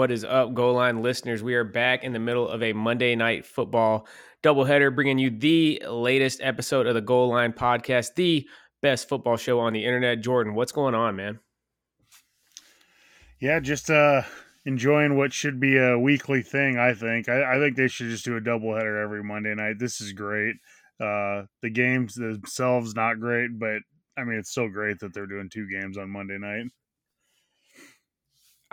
What is up, goal line listeners? We are back in the middle of a Monday night football doubleheader, bringing you the latest episode of the Goal Line Podcast, the best football show on the internet. Jordan, what's going on, man? Yeah, just uh, enjoying what should be a weekly thing. I think. I, I think they should just do a doubleheader every Monday night. This is great. Uh, the games themselves not great, but I mean it's so great that they're doing two games on Monday night.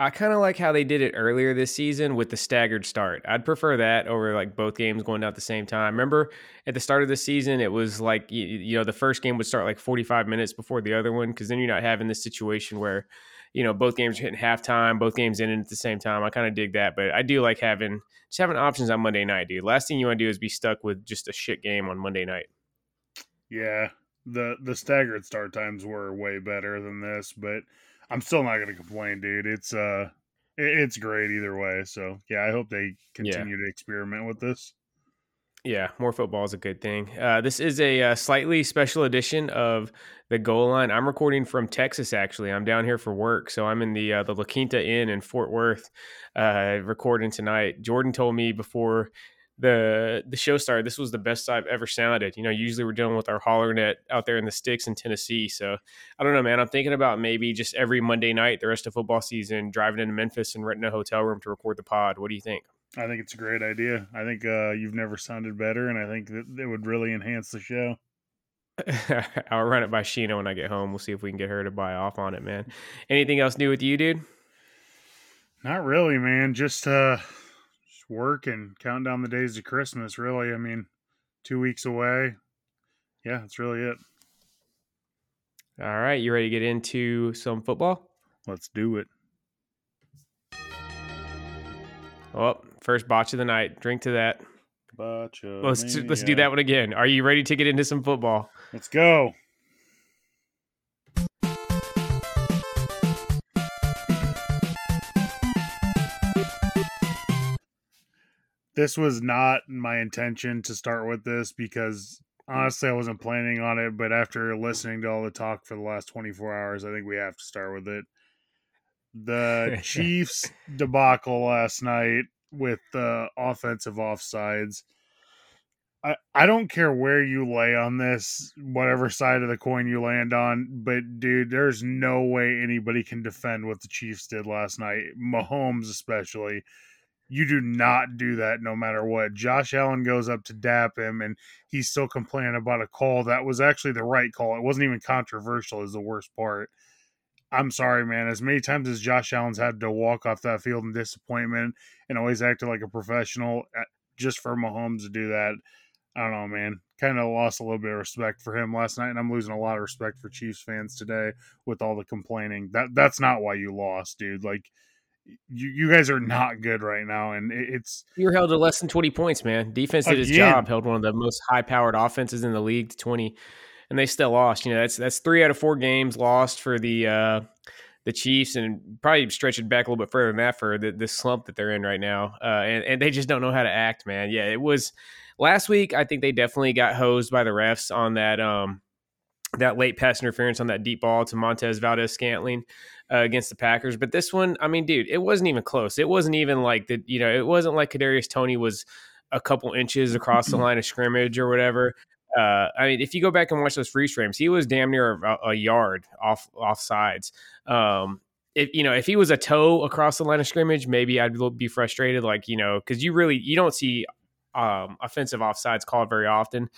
I kind of like how they did it earlier this season with the staggered start. I'd prefer that over like both games going out at the same time. Remember at the start of the season, it was like, you, you know, the first game would start like 45 minutes before the other one because then you're not having this situation where, you know, both games are hitting halftime, both games ending at the same time. I kind of dig that, but I do like having just having options on Monday night, dude. Last thing you want to do is be stuck with just a shit game on Monday night. Yeah, the the staggered start times were way better than this, but I'm still not going to complain, dude. It's uh, it's great either way. So yeah, I hope they continue yeah. to experiment with this. Yeah, more football is a good thing. Uh, this is a, a, uh, slightly special edition of the goal line. I'm recording from Texas. Actually, I'm down here for work, so I'm in the uh, the La Quinta Inn in Fort Worth, uh, recording tonight. Jordan told me before the the show started, this was the best I've ever sounded. You know, usually we're dealing with our holler net out there in the sticks in Tennessee. So I don't know, man. I'm thinking about maybe just every Monday night, the rest of football season, driving into Memphis and renting a hotel room to record the pod. What do you think? I think it's a great idea. I think uh, you've never sounded better, and I think that it would really enhance the show. I'll run it by Sheena when I get home. We'll see if we can get her to buy off on it, man. Anything else new with you, dude? Not really, man. Just uh work and count down the days to Christmas, really. I mean, two weeks away. Yeah, that's really it. All right. You ready to get into some football? Let's do it. Oh, first botch of the night. Drink to that. Botch. Let's let's do that one again. Are you ready to get into some football? Let's go. This was not my intention to start with this because hmm. honestly I wasn't planning on it, but after listening to all the talk for the last 24 hours, I think we have to start with it. The Chiefs debacle last night with the offensive offsides. I, I don't care where you lay on this, whatever side of the coin you land on, but dude, there's no way anybody can defend what the Chiefs did last night. Mahomes, especially you do not do that no matter what. Josh Allen goes up to dap him and he's still complaining about a call that was actually the right call. It wasn't even controversial, is the worst part. I'm sorry, man. As many times as Josh Allen's had to walk off that field in disappointment and always acted like a professional, uh, just for Mahomes to do that, I don't know, man. Kind of lost a little bit of respect for him last night, and I'm losing a lot of respect for Chiefs fans today with all the complaining. That that's not why you lost, dude. Like you, you guys are not good right now, and it's you're held to less than twenty points, man. Defense did his job, held one of the most high powered offenses in the league to twenty, and they still lost. You know, that's that's three out of four games lost for the uh, the Chiefs, and probably stretch it back a little bit further than that for the, the slump that they're in right now. Uh, and and they just don't know how to act, man. Yeah, it was last week. I think they definitely got hosed by the refs on that. Um, that late pass interference on that deep ball to Marquez Valdes-Scantling uh, against the Packers. But this one, I mean, dude, it wasn't even close. It wasn't even like the, you know, it wasn't like Kadarius Toney was a couple inches across the line of scrimmage or whatever. Uh, I mean, if you go back and watch those freeze frames, he was damn near a, a yard off off sides. Um, if you know, if he was a toe across the line of scrimmage, maybe I'd be frustrated. Like you know, because you really you don't see um, offensive offsides called very often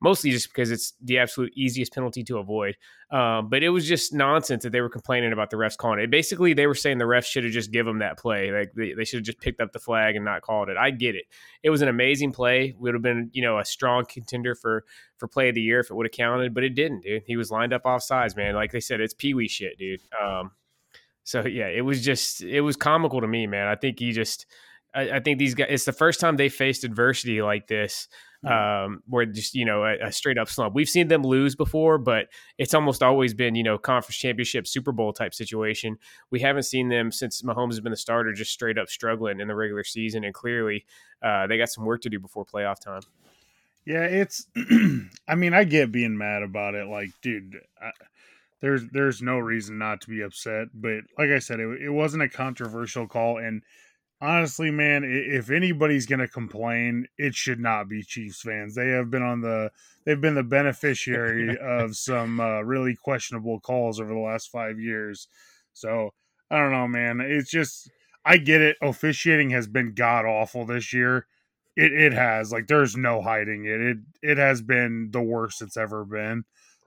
mostly just because it's the absolute easiest penalty to avoid. Um, but it was just nonsense that they were complaining about the refs calling it. Basically, they were saying the refs should have just given them that play. Like they, they should have just picked up the flag and not called it. I get it. It was an amazing play. Would have been, you know, a strong contender for for play of the year if it would have counted, but it didn't, dude. He was lined up off sides, man. Like they said, it's pee wee shit, dude. Um, so yeah, it was just it was comical to me, man. I think he just I, I think these guys it's the first time they faced adversity like this um, where just you know a, a, straight up slump. We've seen them lose before, but it's almost always been you know conference championship, Super Bowl type situation. We haven't seen them since Mahomes has been the starter, just straight up struggling in the regular season, and clearly uh, they got some work to do before playoff time. Yeah, it's. I mean, I get being mad about it. Like, dude, I, there's there's no reason not to be upset. But like I said, it, it wasn't a controversial call, and honestly, man, if anybody's going to complain, it should not be Chiefs fans. They have been on the they've been the beneficiary of some uh, really questionable calls over the last five years. So I don't know, man. It's just I get it. Officiating has been god awful this year. It it has like there's no hiding it. It it has been the worst it's ever been.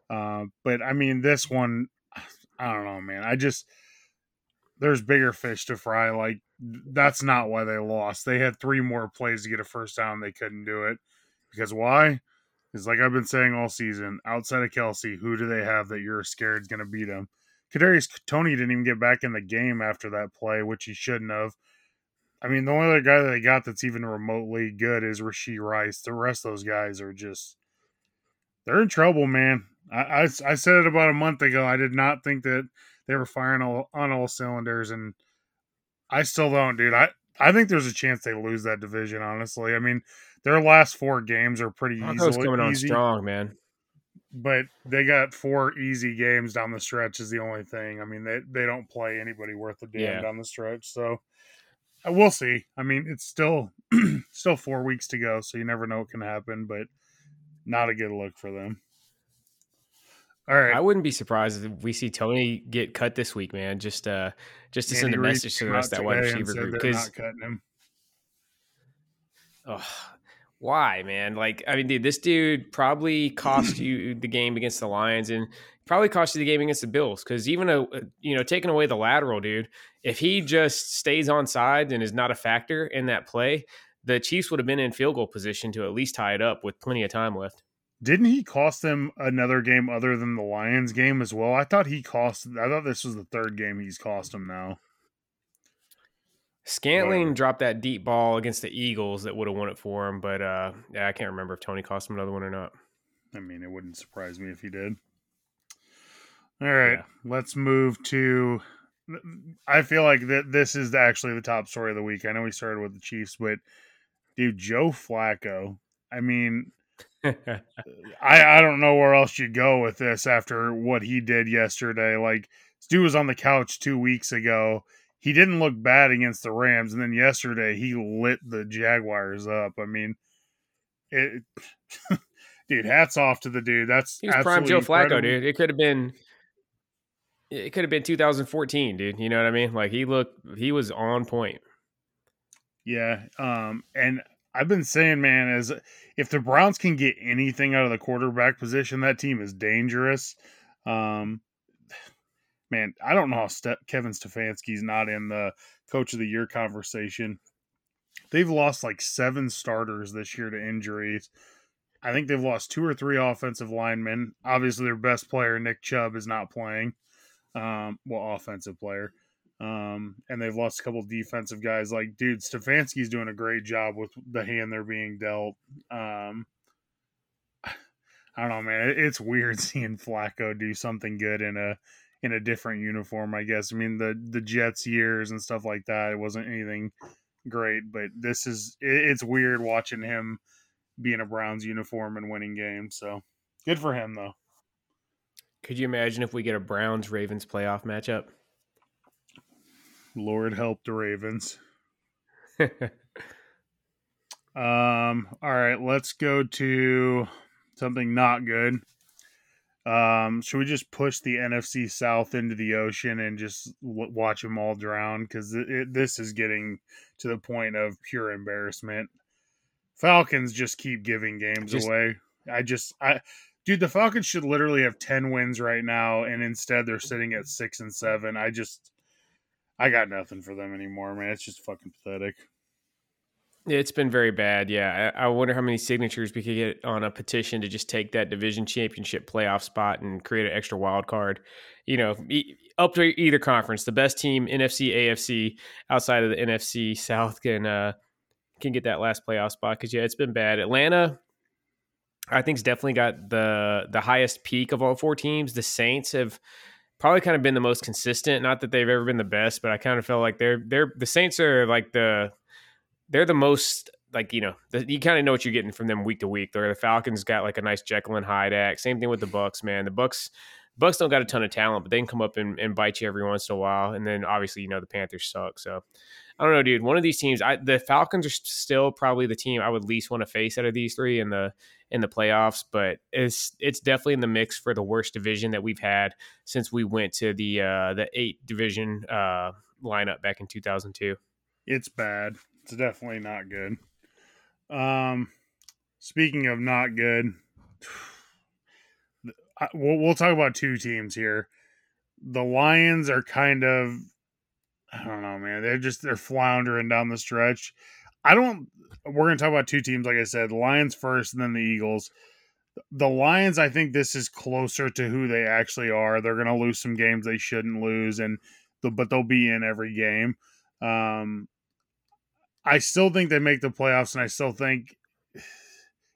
Uh, but I mean, this one, I don't know, man. I just there's bigger fish to fry. Like that's not why they lost. They had three more plays to get a first down. They couldn't do it because why? Is like I've been saying all season, outside of Kelce, who do they have that you're scared is going to beat them? Kadarius Toney didn't even get back in the game after that play, which he shouldn't have. I mean, the only other guy that they got that's even remotely good is Rashee Rice. The rest of those guys are just they're in trouble, man. I, I, I said it about a month ago. I did not think that they were firing all, on all cylinders, and I still don't, dude. I I think there's a chance they lose that division. Honestly, I mean, their last four games are pretty easy. coming on strong, man. But they got four easy games down the stretch. Is the only thing. I mean, they they don't play anybody worth a damn yeah. down the stretch. So uh, we'll see. I mean, it's still still four weeks to go, so you never know what can happen. But not a good look for them. All right. I wouldn't be surprised if we see Toney get cut this week, man. Just uh just to Andy send a message to the rest of that wide receiver group. Because Oh, why, man? Like, I mean, dude, this dude probably cost you the game against the Lions and probably cost you the game against the Bills. Because even a you know, taking away the lateral, dude, if he just stays on side and is not a factor in that play, the Chiefs would have been in field goal position to at least tie it up with plenty of time left. Didn't he cost them another game other than the Lions game as well? I thought he cost. I thought this was the third game he's cost them now. Scantling dropped that deep ball against the Eagles that would have won it for him, but uh, yeah, I can't remember if Toney cost him another one or not. I mean, it wouldn't surprise me if he did. All right, yeah. let's move to. I feel like that this is actually the top story of the week. I know we started with the Chiefs, but dude, Joe Flacco. I mean, I I don't know where else you go with this after what he did yesterday. Like Stu was on the couch two weeks ago. He didn't look bad against the Rams, and then yesterday he lit the Jaguars up. I mean, it, dude. Hats off to the dude. That's he was prime Joe Flacco, dude. It could have been. It could have been 2014, dude. You know what I mean? Like he looked, he was on point. Yeah. Um. And I've been saying, man, as if the Browns can get anything out of the quarterback position, that team is dangerous. Um, man, I don't know how Ste- Kevin Stefanski's not in the coach of the year conversation. They've lost like seven starters this year to injuries. I think they've lost two or three offensive linemen. Obviously, their best player, Nick Chubb, is not playing. Um, well, offensive player. Um, and they've lost a couple defensive guys. Like, dude, Stefanski's doing a great job with the hand they're being dealt. Um, I don't know, man. It's weird seeing Flacco do something good in a in a different uniform. I guess. I mean, the the Jets years and stuff like that. It wasn't anything great, but this is. It's weird watching him be in a Browns uniform and winning games. So good for him, though. Could you imagine if we get a Browns Ravens playoff matchup? Lord help the Ravens. um. All right, let's go to something not good. Um, should we just push the NFC South into the ocean and just w- watch them all drown? Because this is getting to the point of pure embarrassment. Falcons just keep giving games just, away. I just, I, dude, the Falcons should literally have ten wins right now, and instead they're sitting at six and seven. I just, I got nothing for them anymore, man. It's just fucking pathetic. It's been very bad. Yeah. I, I, wonder how many signatures we could get on a petition to just take that division championship playoff spot and create an extra wild card. You know, up to either conference, the best team, NFC, AFC, outside of the NFC South can uh, can get that last playoff spot. Because yeah, it's been bad. Atlanta, I think's definitely got the the highest peak of all four teams. The Saints have probably kind of been the most consistent. Not that they've ever been the best, but I kind of felt like they're they're the Saints are like the they're the most like you know the, you kind of know what you're getting from them week to week. They're the Falcons got like a nice Jekyll and Hyde act. Same thing with the Bucks, man. The Bucks Bucks don't got a ton of talent, but they can come up and, and bite you every once in a while. And then obviously, you know, the Panthers suck. So I don't know, dude. One of these teams, I, the Falcons are still probably the team I would least want to face out of these three in the in the playoffs. But it's it's definitely in the mix for the worst division that we've had since we went to the uh, the eight division uh, lineup back in 2002. It's bad. It's definitely not good. Um, speaking of not good, we'll, we'll talk about two teams here. The Lions are kind of, I don't know, man. They're just they're floundering down the stretch. I don't. We're going to talk about two teams, like I said, Lions first, and then the Eagles. The Lions, I think this is closer to who they actually are. They're going to lose some games they shouldn't lose, and the, but they'll be in every game. Um, I still think they make the playoffs, and I still think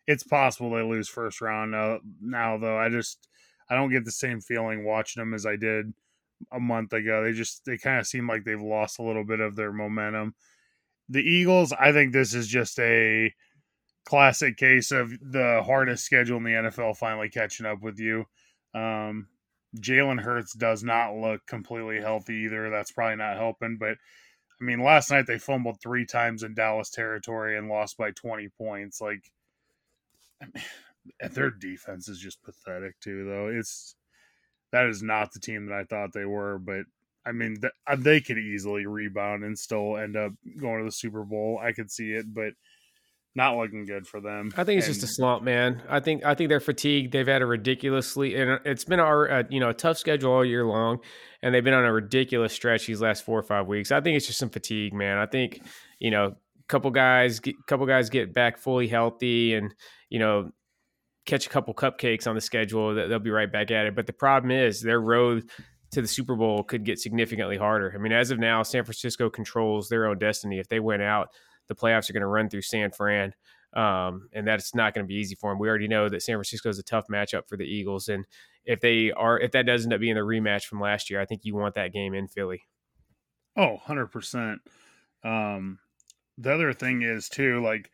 it's possible they lose first round. Uh, now, though, I just I don't get the same feeling watching them as I did a month ago. They just they kind of seem like they've lost a little bit of their momentum. The Eagles, I think this is just a classic case of the hardest schedule in the NFL finally catching up with you. Um, Jalen Hurts does not look completely healthy either. That's probably not helping. But I mean, last night they fumbled three times in Dallas territory and lost by 20 points. Like, their defense is just pathetic too. Though it's that is not the team that I thought they were. But I mean, uh, they could easily rebound and still end up going to the Super Bowl. I could see it, but not looking good for them. I think it's and, just a slump, man. I think I think they're fatigued. They've had a ridiculously and it's been a, you know a tough schedule all year long, and they've been on a ridiculous stretch these last four or five weeks. I think it's just some fatigue, man. I think you know a couple guys couple guys get back fully healthy and you know catch a couple cupcakes on the schedule, they'll be right back at it. But the problem is their road to the Super Bowl could get significantly harder. I mean, as of now, San Francisco controls their own destiny. If they win out, the playoffs are going to run through San Fran. Um, and that's not going to be easy for them. We already know that San Francisco is a tough matchup for the Eagles, and if they are, if that does end up being the rematch from last year, I think you want that game in Philly. Oh, 100 percent. Um, the other thing is too, like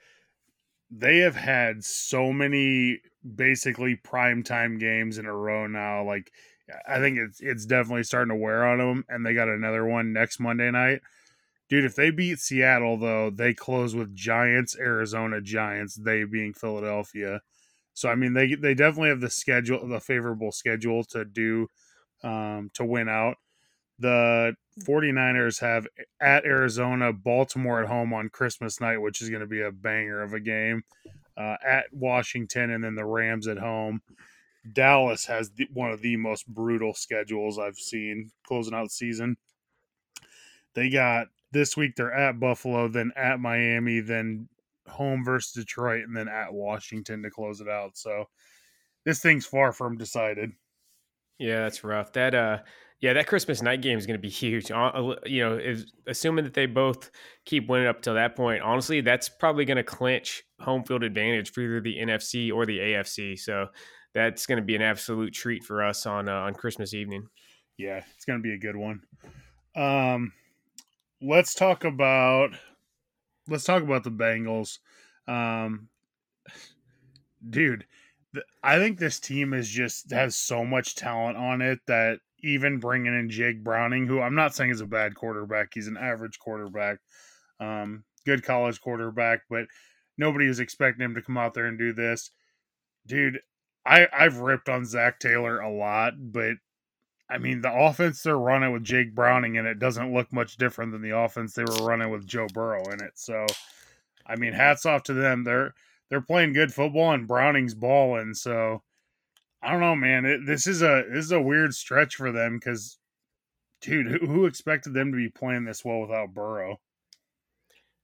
they have had so many basically prime time games in a row now. Like I think it's it's definitely starting to wear on them, and they got another one next Monday night. Dude, if they beat Seattle though, they close with Giants, Arizona Giants, they being Philadelphia. So I mean, they they definitely have the schedule, the favorable schedule to do um, to win out. The 49ers have at Arizona, Baltimore at home on Christmas night, which is going to be a banger of a game uh, at Washington, and then the Rams at home. Dallas has the, one of the most brutal schedules I've seen closing out the season. They got this week they're at Buffalo, then at Miami, then home versus Detroit, and then at Washington to close it out. So this thing's far from decided. Yeah, that's rough. That uh yeah, that Christmas night game is going to be huge. Uh, you know, assuming that they both keep winning up till that point, honestly, that's probably going to clinch home field advantage for either the NFC or the AFC. So that's going to be an absolute treat for us on uh, on Christmas evening. Yeah, it's going to be a good one. Um, let's talk about let's talk about the Bengals. Um, dude, I think this team is just has so much talent on it that even bringing in Jake Browning, who I'm not saying is a bad quarterback, he's an average quarterback, um, good college quarterback, but nobody was expecting him to come out there and do this. Dude, I I've ripped on Zac Taylor a lot, but I mean the offense they're running with Jake Browning and it doesn't look much different than the offense they were running with Joe Burrow in it. So, I mean, hats off to them. They're they're playing good football and Browning's balling. So I don't know, man. It, this is a this is a weird stretch for them because, dude, who, who expected them to be playing this well without Burrow?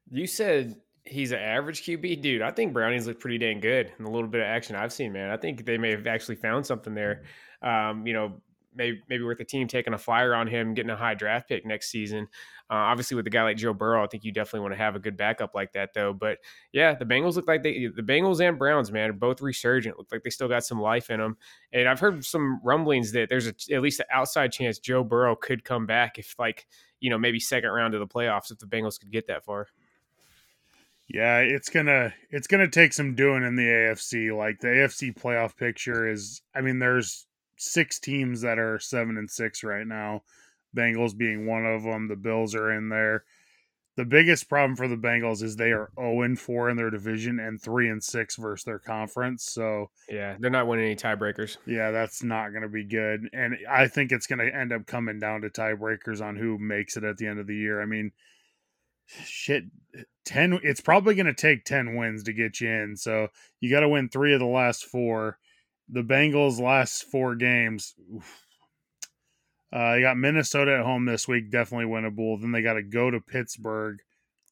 You said he's an average QB, dude. I think Browning's look pretty dang good in the little bit of action I've seen, man. I think they may have actually found something there. Um, you know, maybe maybe with the team taking a flyer on him, getting a high draft pick next season. Uh, obviously, with a guy like Joe Burrow, I think you definitely want to have a good backup like that, though. But yeah, the Bengals look like they, the Bengals and Browns, man, are both resurgent. Look like they still got some life in them. And I've heard some rumblings that there's a, at least an outside chance Joe Burrow could come back if, like, you know, maybe second round of the playoffs if the Bengals could get that far. Yeah, it's gonna it's gonna take some doing in the AFC. Like the AFC playoff picture is, I mean, there's six teams that are seven and six right now. Bengals being one of them. The Bills are in there. The biggest problem for the Bengals is they are 0 and 4 in their division and 3 and 6 versus their conference. So, yeah, they're not winning any tiebreakers. Yeah, that's not going to be good. And I think it's going to end up coming down to tiebreakers on who makes it at the end of the year. I mean, shit, 10 it's probably going to take 10 wins to get you in. So, you got to win 3 of the last 4. The Bengals last 4 games, oof, uh, you got Minnesota at home this week, definitely winnable. Then they got to go to Pittsburgh.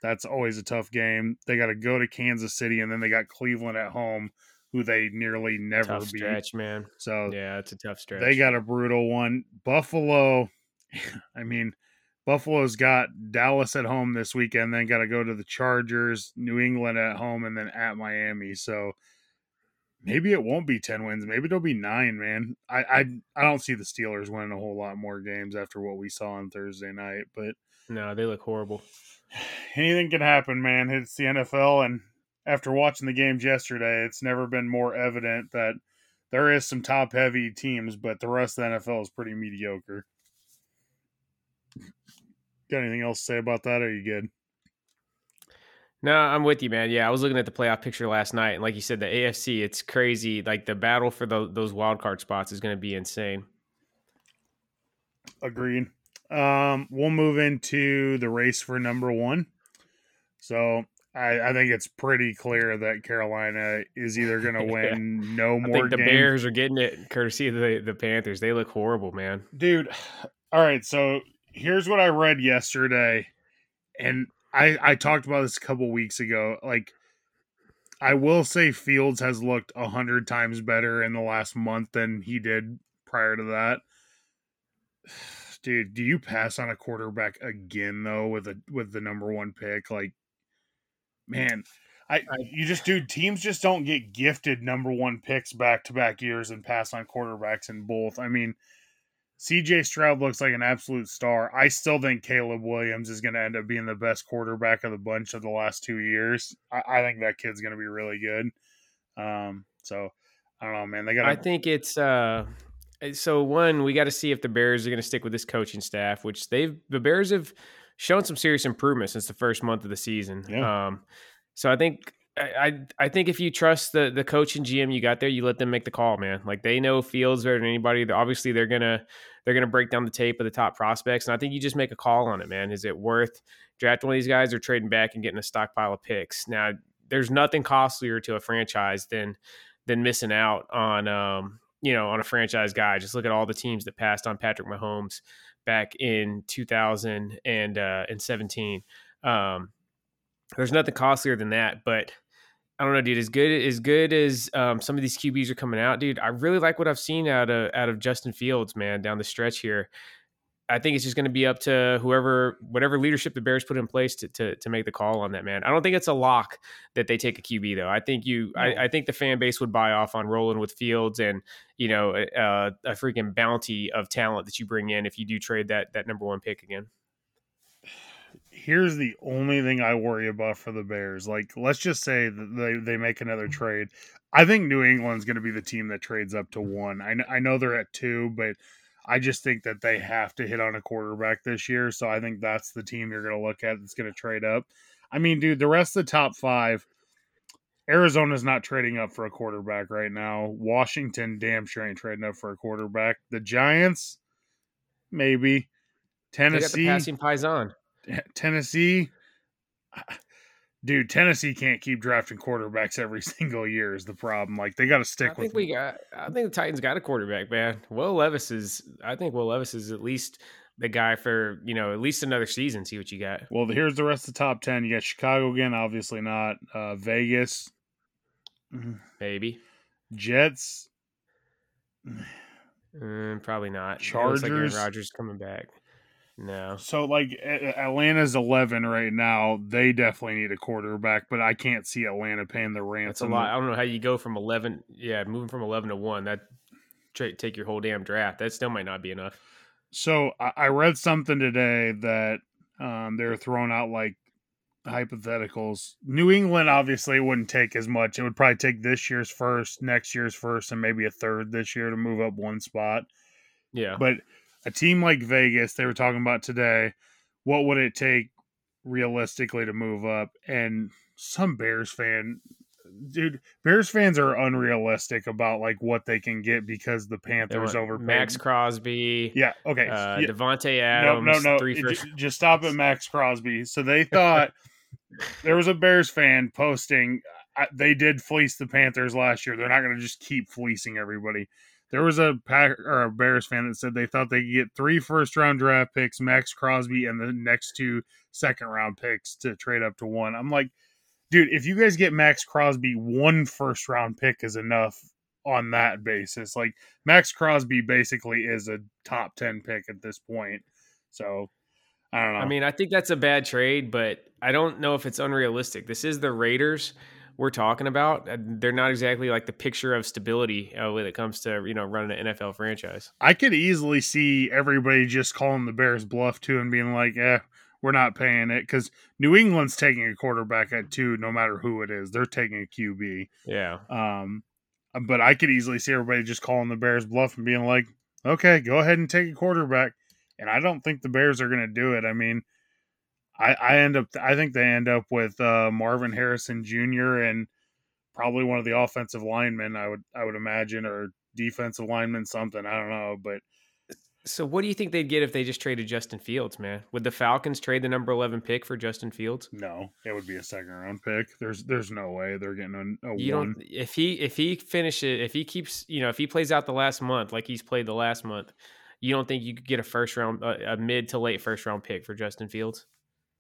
That's always a tough game. They got to go to Kansas City, and then they got Cleveland at home, who they nearly never tough beat. Stretch, man. So yeah, it's a tough stretch. They got a brutal one. Buffalo. I mean, Buffalo's got Dallas at home this weekend, then got to go to the Chargers, New England at home, and then at Miami. So maybe it won't be 10 wins. Maybe it'll be nine man. I, I i don't see the steelers winning a whole lot more games after what we saw on thursday night but no they look horrible. Anything can happen man. It's the nfl and after watching the games yesterday it's never been more evident that there is some top heavy teams but the rest of the nfl is pretty mediocre got anything else to say about that or are you good no, I'm with you, man. Yeah, I was looking at the playoff picture last night, and like you said, the AFC, it's crazy. Like the battle for the, those wild card spots is going to be insane. Agreed. Um, we'll move into the race for number one. So I, I think it's pretty clear that Carolina is either going to win yeah. no more. I think the games. Bears are getting it courtesy of the the Panthers. They look horrible, man. Dude. All right, so here's what I read yesterday, and I I talked about this a couple weeks ago. Like, I will say Fields has looked a hundred times better in the last month than he did prior to that. Dude, do you pass on a quarterback again though with a with the number one pick? Like, man, I, you just dude, teams just don't get gifted number one picks back to back years and pass on quarterbacks in both. I mean, CJ Stroud looks like an absolute star. I still think Caleb Williams is going to end up being the best quarterback of the bunch of the last two years. I, I think that kid's going to be really good. Um, so I don't know, man. They got. I think it's uh, so one. We got to see if the Bears are going to stick with this coaching staff, which they've the Bears have shown some serious improvement since the first month of the season. Yeah. Um, so I think I, I think if you trust the the coach and GM you got there, you let them make the call, man. Like they know Fields better than anybody. Obviously, they're gonna they're gonna break down the tape of the top prospects, and I think you just make a call on it, man. Is it worth drafting one of these guys or trading back and getting a stockpile of picks? Now, there's nothing costlier to a franchise than than missing out on um, you know on a franchise guy. Just look at all the teams that passed on Patrick Mahomes back in 2017. Uh, um, there's nothing costlier than that, but I don't know, dude. As good as good as um, some of these QBs are coming out, dude. I really like what I've seen out of out of Justin Fields, man, down the stretch here. I think it's just going to be up to whoever, whatever leadership the Bears put in place to, to, to make the call on that man. I don't think it's a lock that they take a QB though. I think you, no. I, I, think the fan base would buy off on rolling with Fields and you know uh, a freaking bounty of talent that you bring in if you do trade that that number one pick again here's the only thing I worry about for the Bears. Like, let's just say that they, they make another mm-hmm. trade. I think New England's going to be the team that trades up to one. I, I know they're at two, but I just think that they have to hit on a quarterback this year. So I think that's the team you're going to look at that's going to trade up. I mean, dude, the rest of the top five, Arizona's not trading up for a quarterback right now. Washington, damn sure ain't trading up for a quarterback. The Giants, maybe. Tennessee, they got the passing pies on. Tennessee, dude, Tennessee can't keep drafting quarterbacks every single year is the problem. Like they got to stick I with. Think we got. I think the Titans got a quarterback, man. Will Levis is. I think Will Levis is at least the guy for you know at least another season. See what you got. Well, here's the rest of the top ten. You got Chicago again, obviously not. Uh, Vegas, maybe. Jets. Mm, probably not. Chargers. Like Aaron Rodgers coming back. No. So like Atlanta's 11 right now. They definitely need a quarterback, but I can't see Atlanta paying the ransom. That's a lot. I don't know how you go from 11. Yeah, moving from 11 to one. That take your whole damn draft. That still might not be enough. So I read something today that um, they're throwing out like hypotheticals. New England obviously wouldn't take as much. It would probably take this year's first, next year's first, and maybe a third this year to move up one spot. Yeah. But a team like Vegas, they were talking about today, what would it take realistically to move up? And some Bears fan, dude, Bears fans are unrealistic about like what they can get because the Panthers over Maxx Crosby. Yeah. Okay. Uh, yeah. Davante Adams. No, no, no. Three first... Just stop at Maxx Crosby. So they thought there was a Bears fan posting. They did fleece the Panthers last year. They're not going to just keep fleecing everybody. There was a pack or a Bears fan that said they thought they could get three first round draft picks, Maxx Crosby, and the next two second round picks to trade up to one. I'm like, dude, if you guys get Maxx Crosby, one first round pick is enough on that basis. Like Maxx Crosby basically is a top 10 pick at this point. So I don't know. I mean, I think that's a bad trade, but I don't know if it's unrealistic. This is the Raiders we're talking about. They're not exactly like the picture of stability uh, when it comes to, you know, running an NFL franchise. I could easily see everybody just calling the Bears bluff too and being like, eh, we're not paying it because New England's taking a quarterback at two, no matter who it is. They're taking a QB. Yeah. Um, but I could easily see everybody just calling the Bears bluff and being like, okay, go ahead and take a quarterback. And I don't think the Bears are going to do it. I mean, I, I end up, I think they end up with uh, Marvin Harrison Jr. and probably one of the offensive linemen. I would, I would imagine, or defensive lineman, something. I don't know, but so, what do you think they'd get if they just traded Justin Fields, man? Would the Falcons trade the number eleven pick for Justin Fields? No, it would be a second round pick. There's there's no way they're getting a, a you one. Don't, if he if he finishes if he keeps you know if he plays out the last month like he's played the last month, you don't think you could get a first round a, a mid to late first round pick for Justin Fields?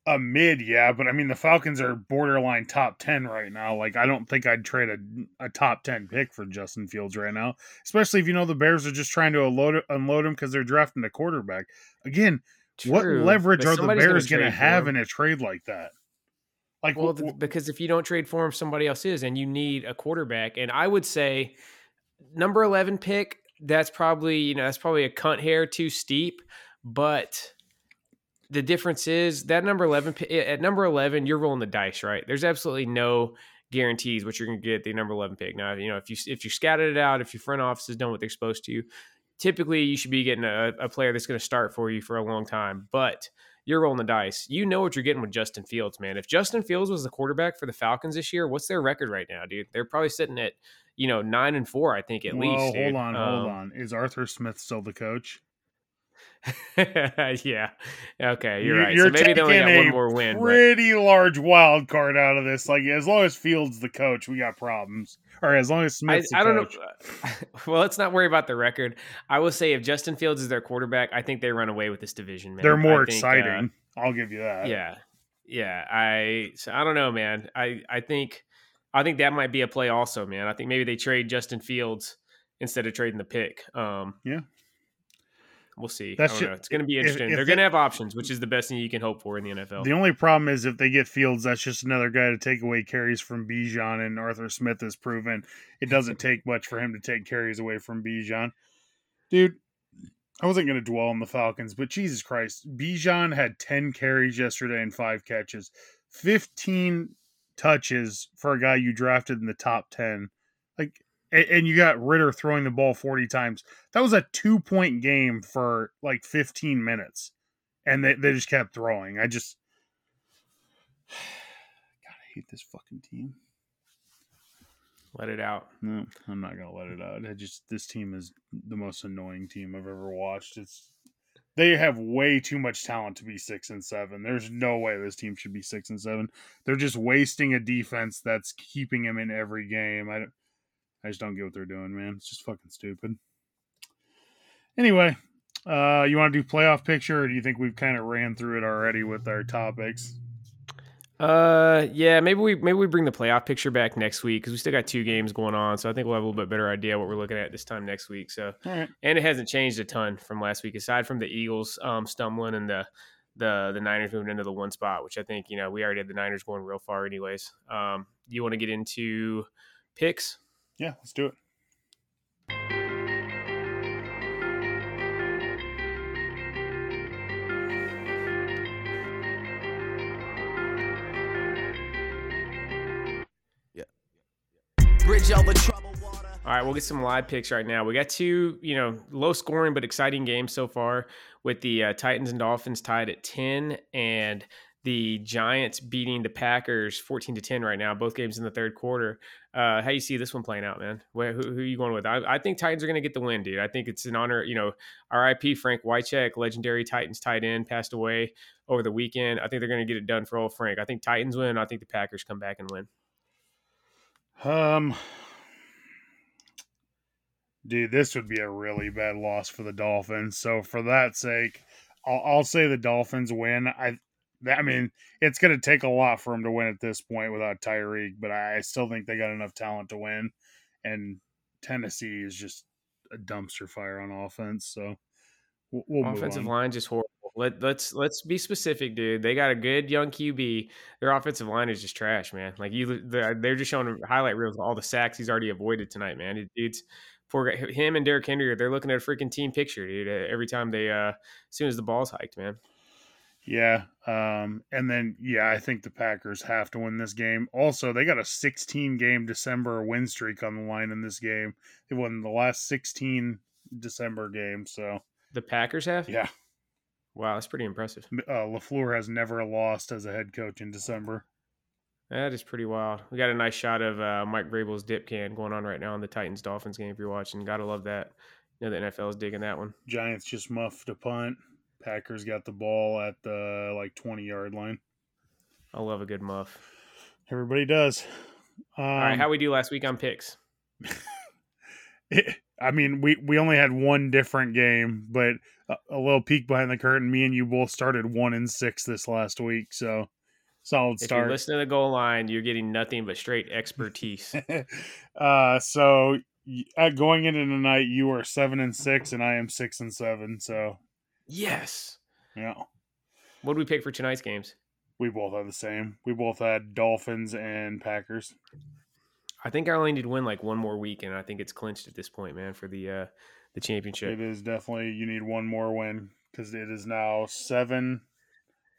A mid, yeah, but I mean the Falcons are borderline top ten right now. Like I don't think I'd trade a, a top ten pick for Justin Fields right now, especially if you know the Bears are just trying to unload unload him because they're drafting a quarterback. Again, True, what leverage are the Bears going to have in a trade like that? Like, well, w- because if you don't trade for him, somebody else is, and you need a quarterback. And I would say number eleven pick. That's probably you know that's probably a cunt hair too steep, but the difference is that number 11 at number 11 you're rolling the dice right? There's absolutely no guarantees what you're going to get the number 11 pick. Now you know if you if you scouted it out if your front office has done what they're supposed to typically you should be getting a, a player that's going to start for you for a long time but you're rolling the dice. You know what you're getting with justin fields man. If justin fields was the quarterback for the falcons this year what's their record right now dude? They're probably sitting at you know nine and four i think at least hold on um, hold on. Is arthur smith still the coach yeah. Okay, you're, right. You're so maybe they only got one more win. Pretty but... large wild card out of this. Like as long as Fields the coach, we got problems. Or as long as Smith's I, I don't coach. know. well, let's not worry about the record. I will say if Justin Fields is their quarterback, I think they run away with this division. Man. They're more think, exciting. Uh, I'll give you that. Yeah, yeah. I so I don't know, man. I I think I think that might be a play also, man. I think maybe they trade Justin Fields instead of trading the pick. Um, yeah. We'll see. That's just, It's going to be interesting. If, if They're going to have options, which is the best thing you can hope for in the NFL. The only problem is if they get Fields, that's just another guy to take away carries from Bijan, and Arthur Smith has proven it doesn't take much for him to take carries away from Bijan. Dude, I wasn't going to dwell on the Falcons, but Jesus Christ, Bijan had 10 carries yesterday and five catches, 15 touches for a guy you drafted in the top 10. Like, and you got Ridder throwing the ball 40 times. That was a two point game for like 15 minutes. And they, they just kept throwing. I just, God, I hate this fucking team. Let it out. No, I'm not gonna let it out. I just this team is the most annoying team I've ever watched. It's they have way too much talent to be six and seven. There's no way this team should be six and seven. They're just wasting a defense that's keeping them in every game. I don't I just don't get what they're doing, man. It's just fucking stupid. Anyway, uh, you want to do playoff picture, or do you think we've kind of ran through it already with our topics? Uh, yeah, maybe we maybe we bring the playoff picture back next week because we still got two games going on, so I think we'll have a little bit better idea what we're looking at this time next week. So, and it hasn't changed a ton from last week, aside from the Eagles um, stumbling and the the the Niners moving into the one spot, which I think you know we already had the Niners going real far, anyways. Um, you want to get into picks? Yeah, let's do it. all right, we'll get some live picks right now. We got two, you know, low scoring but exciting games so far with the uh, Titans and Dolphins tied at 10 and the Giants beating the Packers 14 to 10 right now, both games in the third quarter. Uh, how you see this one playing out, man? Where, who, who, are you going with? I, I think Titans are going to get the win, dude. I think it's an honor. You know, RIP Frank Wycheck, legendary Titans tight end, passed away over the weekend. I think they're going to get it done for old Frank. I think Titans win. I think the Packers come back and win. Um, dude, this would be a really bad loss for the Dolphins. So for that sake, I'll, I'll say the Dolphins win. I I mean, it's going to take a lot for them to win at this point without Tyreek, but I still think they got enough talent to win. And Tennessee is just a dumpster fire on offense. So we'll, we'll offensive line just horrible. Let let's let's be specific, dude. They got a good young QB. Their offensive line is just trash, man. Like you, they're just showing highlight reels of all the sacks he's already avoided tonight, man. It's for him and Derrick Henry. They're looking at a freaking team picture, dude. Every time they, uh, as soon as the ball's hiked, man. Yeah. Um, and then, yeah, I think the Packers have to win this game. Also, they got a 16 game December win streak on the line in this game. They won the last 16 December games. So the Packers have? Yeah. Wow, that's pretty impressive. Uh, LaFleur has never lost as a head coach in December. That is pretty wild. We got a nice shot of uh, Mike Vrabel's dip can going on right now in the Titans Dolphins game. If you're watching, gotta love that. You know the NFL is digging that one. Giants just muffed a punt. Packers got the ball at the like 20 yard line. I love a good muff. Everybody does. Um, All right, um, how we do last week on picks? it, I mean, we we only had one different game, but a, a, little peek behind the curtain. Me and you both started one and six this last week, so solid start. If you listen to the goal line, you're getting nothing but straight expertise. uh, so at going into tonight, you are seven and six, and I am six and seven. So Yes. Yeah. What do we pick for tonight's games? We both had the same. We both had Dolphins and Packers. I think I only need to win like one more week, and I think it's clinched at this point, man, for the uh the championship. It is definitely you need one more win because it is now seven,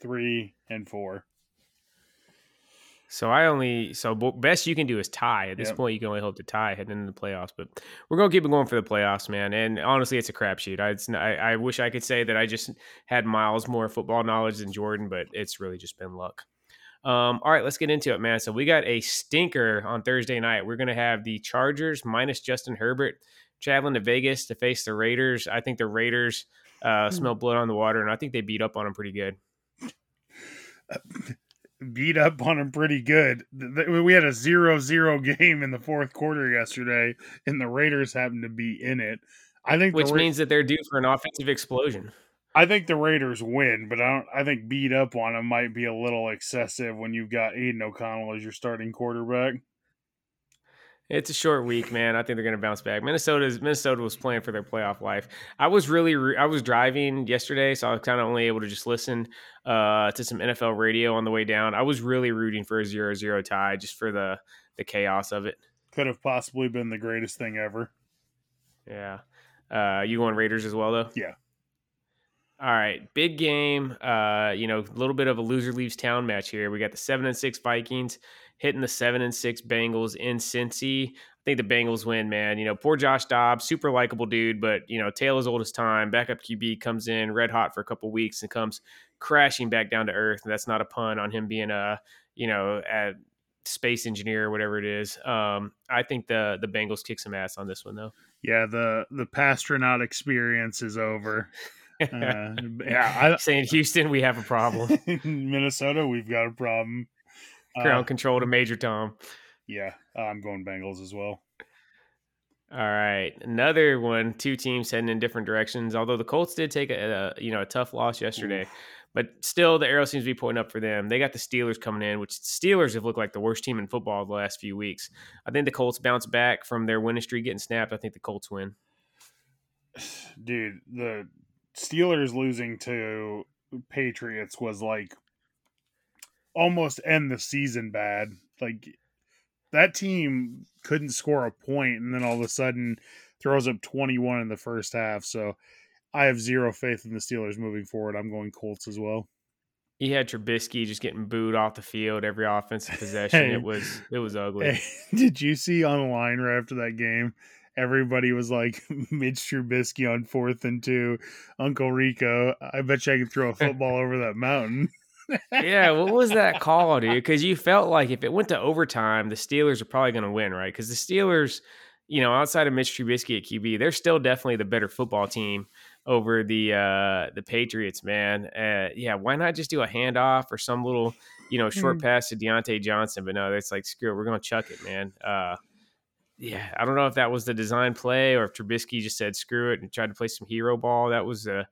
three, and four. So I only so best you can do is tie. At this yep. point, you can only hope to tie heading into the playoffs. But we're gonna keep it going for the playoffs, man. And honestly, it's a crapshoot. I, I, I wish I could say that I just had miles more football knowledge than Jordan, but it's really just been luck. Um, all right, let's get into it, man. So we got a stinker on Thursday night. We're gonna have the Chargers minus Justin Herbert traveling to Vegas to face the Raiders. I think the Raiders uh, hmm. smell blood on the water, and I think they beat up on them pretty good. Beat up on them pretty good. We had a zero-zero game in the fourth quarter yesterday, and the Raiders happened to be in it. I think, which Ra- means that they're due for an offensive explosion. I think the Raiders win, but I don't. I think beat up on them might be a little excessive when you've got Aidan O'Connell as your starting quarterback. It's a short week, man. I think they're going to bounce back. Minnesota's Minnesota was playing for their playoff life. I was really re- I was driving yesterday, so I was kind of only able to just listen uh, to some NFL radio on the way down. I was really rooting for a 0-0 tie just for the the chaos of it. Could have possibly been the greatest thing ever. Yeah. Uh, you going Raiders as well though? Yeah. All right, big game. Uh, you know, a little bit of a loser leaves town match here. We got the seven and six Vikings hitting the seven and six Bengals in Cincy. I think the Bengals win, man. You know, poor Josh Dobbs, super likable dude, but you know, Taylor's oldest time. Backup QB comes in red hot for a couple weeks and comes crashing back down to earth. And that's not a pun on him being a you know a space engineer or whatever it is. Um, I think the the Bengals kick some ass on this one though. Yeah, the the Passtronaut experience is over. Uh, yeah, I, saying Houston, we have a problem. Minnesota, we've got a problem. Ground uh, control to Major Tom. Yeah, I'm going Bengals as well. All right, another one. Two teams heading in different directions. Although the Colts did take a, a you know a tough loss yesterday, Oof. but still the arrow seems to be pointing up for them. They got the Steelers coming in, which Steelers have looked like the worst team in football the last few weeks. I think the Colts bounce back from their winning streak getting snapped. I think the Colts win. Dude, the Steelers losing to Patriots was like almost end the season bad. Like that team couldn't score a point and then all of a sudden throws up 21 in the first half. So I have zero faith in the Steelers moving forward. I'm going Colts as well. he had Trubisky just getting booed off the field every offensive possession. Hey, it was it was ugly. Hey, did you see online right after that game? Everybody was like Mitch Trubisky on fourth and two, Uncle Rico. I bet you I could throw a football over that mountain. Yeah, what was that call, dude? Because you felt like if it went to overtime, the Steelers are probably going to win, right? Because the Steelers, you know, outside of Mitch Trubisky at QB, they're still definitely the better football team over the uh the Patriots, man. Uh, yeah, why not just do a handoff or some little, you know, short mm. pass to Diontae Johnson? But no, it's like screw it, we're gonna chuck it, man. Uh, yeah, I don't know if that was the design play or if Trubisky just said screw it and tried to play some hero ball. That was a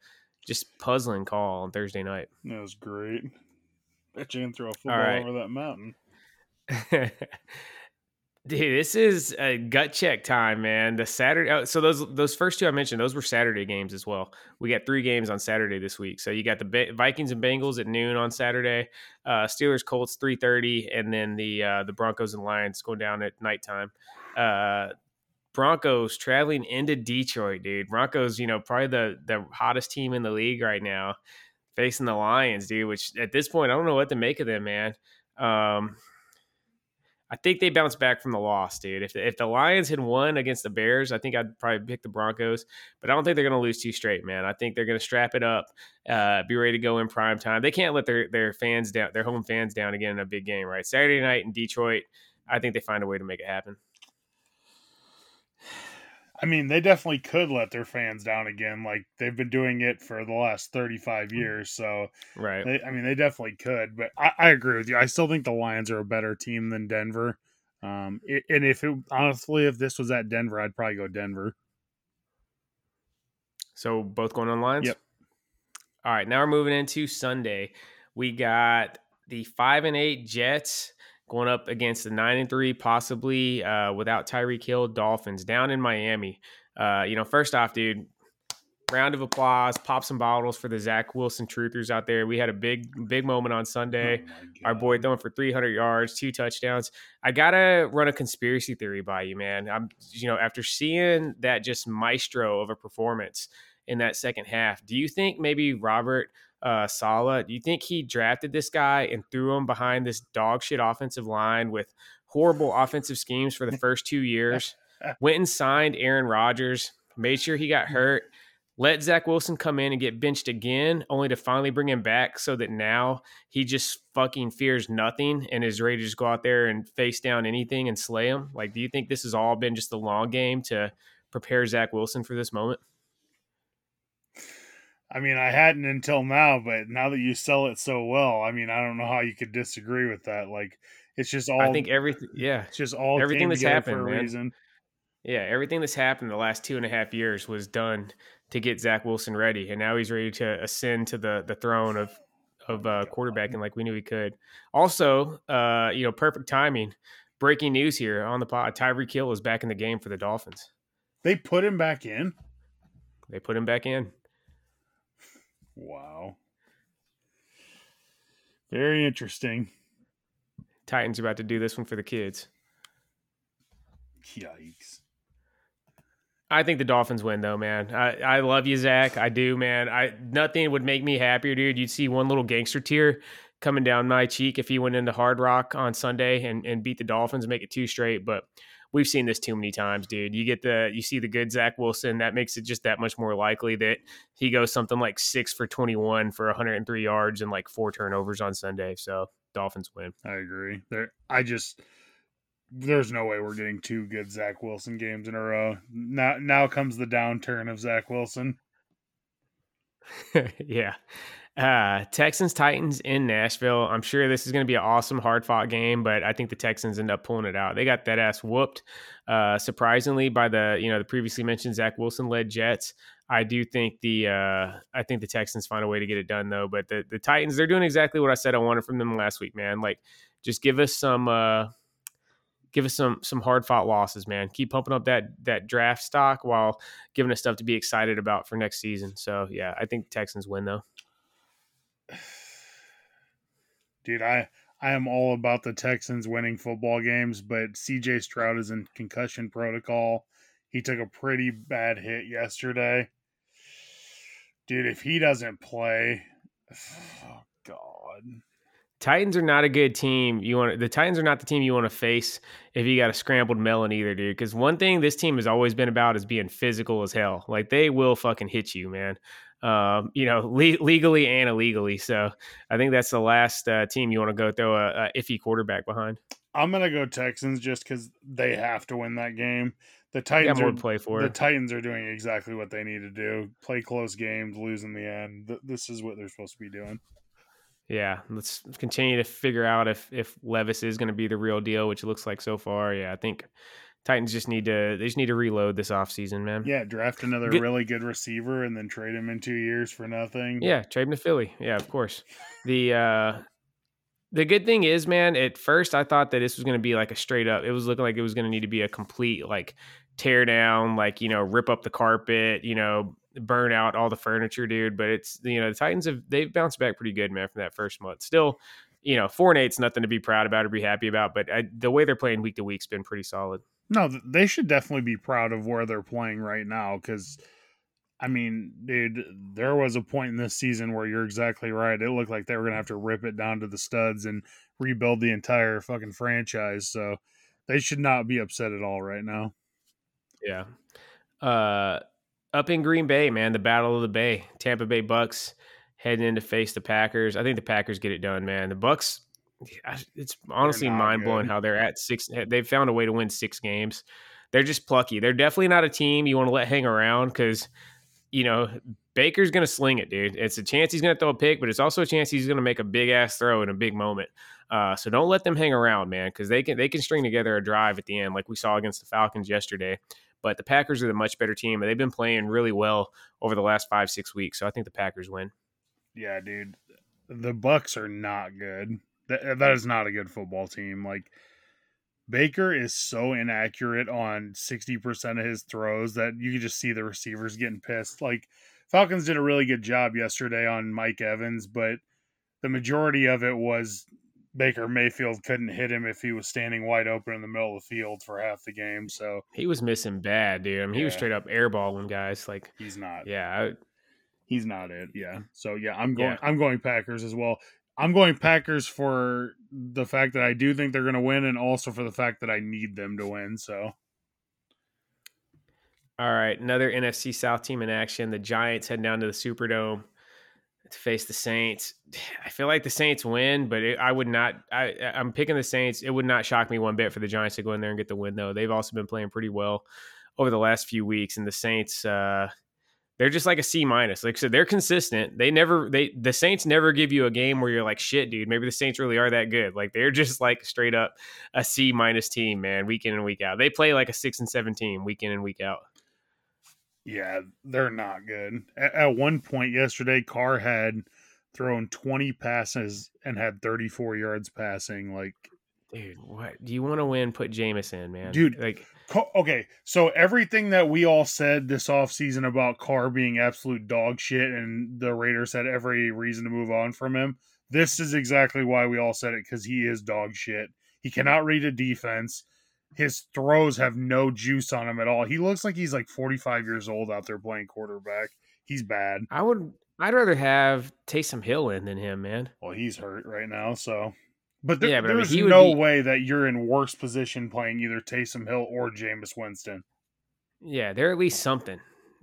just puzzling call on Thursday night. That was great. Bet you can throw a football right. over that mountain. Dude, this is a gut check time, man. The Saturday, oh, so those those first two I mentioned, those were Saturday games as well. We got three games on Saturday this week. So you got the Vikings and Bengals at noon on Saturday, uh, Steelers Colts three thirty, and then the uh, the Broncos and Lions going down at nighttime. Uh, Broncos traveling into Detroit, dude. Broncos, you know, probably the the hottest team in the league right now, facing the Lions, dude. Which at this point, I don't know what to make of them, man. Um, I think they bounce back from the loss, dude. If the, if the Lions had won against the Bears, I think I'd probably pick the Broncos. But I don't think they're going to lose two straight, man. I think they're going to strap it up, uh, be ready to go in prime time. They can't let their their fans down, their home fans down again in a big game, right? Saturday night in Detroit, I think they find a way to make it happen. I mean, they definitely could let their fans down again. Like they've been doing it for the last 35 mm. years. So, right. They, I mean, they definitely could. But I, I, agree with you. I still think the Lions are a better team than Denver. Um, it, and if it honestly, if this was at Denver, I'd probably go Denver. So both going on Lions. Yep. All right, now we're moving into Sunday. We got the five and eight Jets going up against the nine and three, possibly uh, without Tyreek Hill Dolphins down in Miami. Uh, you know, first off, dude, round of applause, pop some bottles for the Zach Wilson truthers out there. We had a big, big moment on Sunday. Oh Our boy throwing for 300 yards, two touchdowns. I gotta run a conspiracy theory by you, man. I'm, you know, after seeing that just maestro of a performance in that second half, do you think maybe Robert? Uh, Saleh. Do you think he drafted this guy and threw him behind this dog shit offensive line with horrible offensive schemes for the first two years? Went and signed Aaron Rodgers, made sure he got hurt, let Zach Wilson come in and get benched again, only to finally bring him back so that now he just fucking fears nothing and is ready to just go out there and face down anything and slay him? Like, do you think this has all been just a long game to prepare Zach Wilson for this moment? I mean, I hadn't until now, but now that you sell it so well, I mean, I don't know how you could disagree with that. Like, it's just all. I think everything. Yeah, it's just all everything that's happened for a man. reason. Yeah, everything that's happened the last two and a half years was done to get Zach Wilson ready, and now he's ready to ascend to the the throne of of uh, quarterbacking like we knew he could. Also, uh, you know, perfect timing. Breaking news here on the pod: Tyreek Hill is back in the game for the Dolphins. They put him back in. They put him back in. Wow. Very interesting. Titans about to do this one for the kids. Yikes. I think the Dolphins win though, man. I, I love you, Zach. I do, man. I nothing would make me happier, dude. You'd see one little gangster tear coming down my cheek if he went into Hard Rock on Sunday and, and beat the Dolphins and make it two straight. But we've seen this too many times, dude. You get the you see the good Zach Wilson, that makes it just that much more likely that he goes something like six for twenty one for 103 yards and like four turnovers on Sunday. So Dolphins win. I agree. There, I just there's no way we're getting two good Zach Wilson games in a row. Now, now comes the downturn of Zach Wilson. yeah, uh, Texans Titans in Nashville. I'm sure this is going to be an awesome, hard fought game, but I think the Texans end up pulling it out. They got that ass whooped, uh, surprisingly by the you know the previously mentioned Zach Wilson led Jets. I do think the uh, I think the Texans find a way to get it done though. But the the Titans they're doing exactly what I said I wanted from them last week, man. Like just give us some. Uh, give us some some hard fought losses, man. Keep pumping up that that draft stock while giving us stuff to be excited about for next season. So yeah, I think Texans win though. dude, I I am all about the Texans winning football games, but CJ Stroud is in concussion protocol. He took a pretty bad hit yesterday. Dude, if he doesn't play, oh God. Titans are not a good team. You want the Titans are not the team you want to face if you got a scrambled melon either, dude. Because one thing this team has always been about is being physical as hell. Like they will fucking hit you, man. Um, you know, le- legally and illegally. So I think that's the last uh, team you want to go throw a, a iffy quarterback behind. I'm gonna go Texans just because they have to win that game. The Titans are play for. The Titans are doing exactly what they need to do: play close games, lose in the end. This is what they're supposed to be doing. Yeah, let's continue to figure out if if Levis is going to be the real deal, which it looks like so far. Yeah, I think Titans just need to they just need to reload this offseason, man. Yeah, draft another good. really good receiver and then trade him in two years for nothing. Yeah, trade him to Philly. Yeah, of course. The uh the good thing is, man, at first I thought that this was going to be like a straight up. It was looking like it was going to need to be a complete like tear down, like you know, rip up the carpet, you know, burn out all the furniture, dude. But it's you know the Titans have they've bounced back pretty good, man, from that first month. Still, you know, four and eight's nothing to be proud about or be happy about, but I, the way they're playing week to week's been pretty solid. No, they should definitely be proud of where they're playing right now because. I mean, dude, there was a point in this season where you're exactly right. It looked like they were going to have to rip it down to the studs and rebuild the entire fucking franchise. So they should not be upset at all right now. Yeah. Uh, up in Green Bay, man, the Battle of the Bay, Tampa Bay Bucks heading in to face the Packers. I think the Packers get it done, man. The Bucks, it's honestly mind blowing how they're at six. They've found a way to win six games. They're just plucky. They're definitely not a team you want to let hang around because, you know, Baker's going to sling it, dude. It's a chance he's going to throw a pick, but it's also a chance he's going to make a big ass throw in a big moment. Uh, so don't let them hang around, man, because they can they can string together a drive at the end, like we saw against the Falcons yesterday. But the Packers are the much better team, and they've been playing really well over the last five, six weeks. So I think the Packers win. Yeah, dude. The Bucks are not good. That, that is not a good football team. Like Baker is so inaccurate on 60% of his throws that you can just see the receivers getting pissed. Like Falcons did a really good job yesterday on Mike Evans, but the majority of it was Baker Mayfield couldn't hit him if he was standing wide open in the middle of the field for half the game. So he was missing bad, dude. I mean, yeah. he was straight up airballing guys. Like he's not. Yeah, I, he's not it. Yeah. So yeah, I'm going. Yeah. I'm going Packers as well. I'm going Packers for the fact that I do think they're going to win, and also for the fact that I need them to win. So. All right, another NFC South team in action. The Giants head down to the Superdome to face the Saints. I feel like the Saints win, but it, I would not. I, I'm picking the Saints. It would not shock me one bit for the Giants to go in there and get the win, though. They've also been playing pretty well over the last few weeks, and the Saints. Uh, they're just like a C minus. Like so, they're consistent. They never they the Saints never give you a game where you're like, shit, dude, maybe the Saints really are that good. Like they're just like straight up a C minus team, man, week in and week out. They play like a six and seven team week in and week out. Yeah, they're not good. At, at one point yesterday, Carr had thrown 20 passes and had 34 yards passing. Like, dude, what do you want to win? Put Jameis in, man. Dude, like, okay. So everything that we all said this offseason about Carr being absolute dog shit and the Raiders had every reason to move on from him. This is exactly why we all said it because he is dog shit. He cannot read a defense his throws have no juice on him at all. He looks like he's like 45 years old out there playing quarterback. He's bad. I would I'd rather have Taysom Hill in than him, man. Well, he's hurt right now, so but, there, yeah, but there's I mean, no be... way that you're in worse position playing either Taysom Hill or Jameis Winston. Yeah, they're at least something.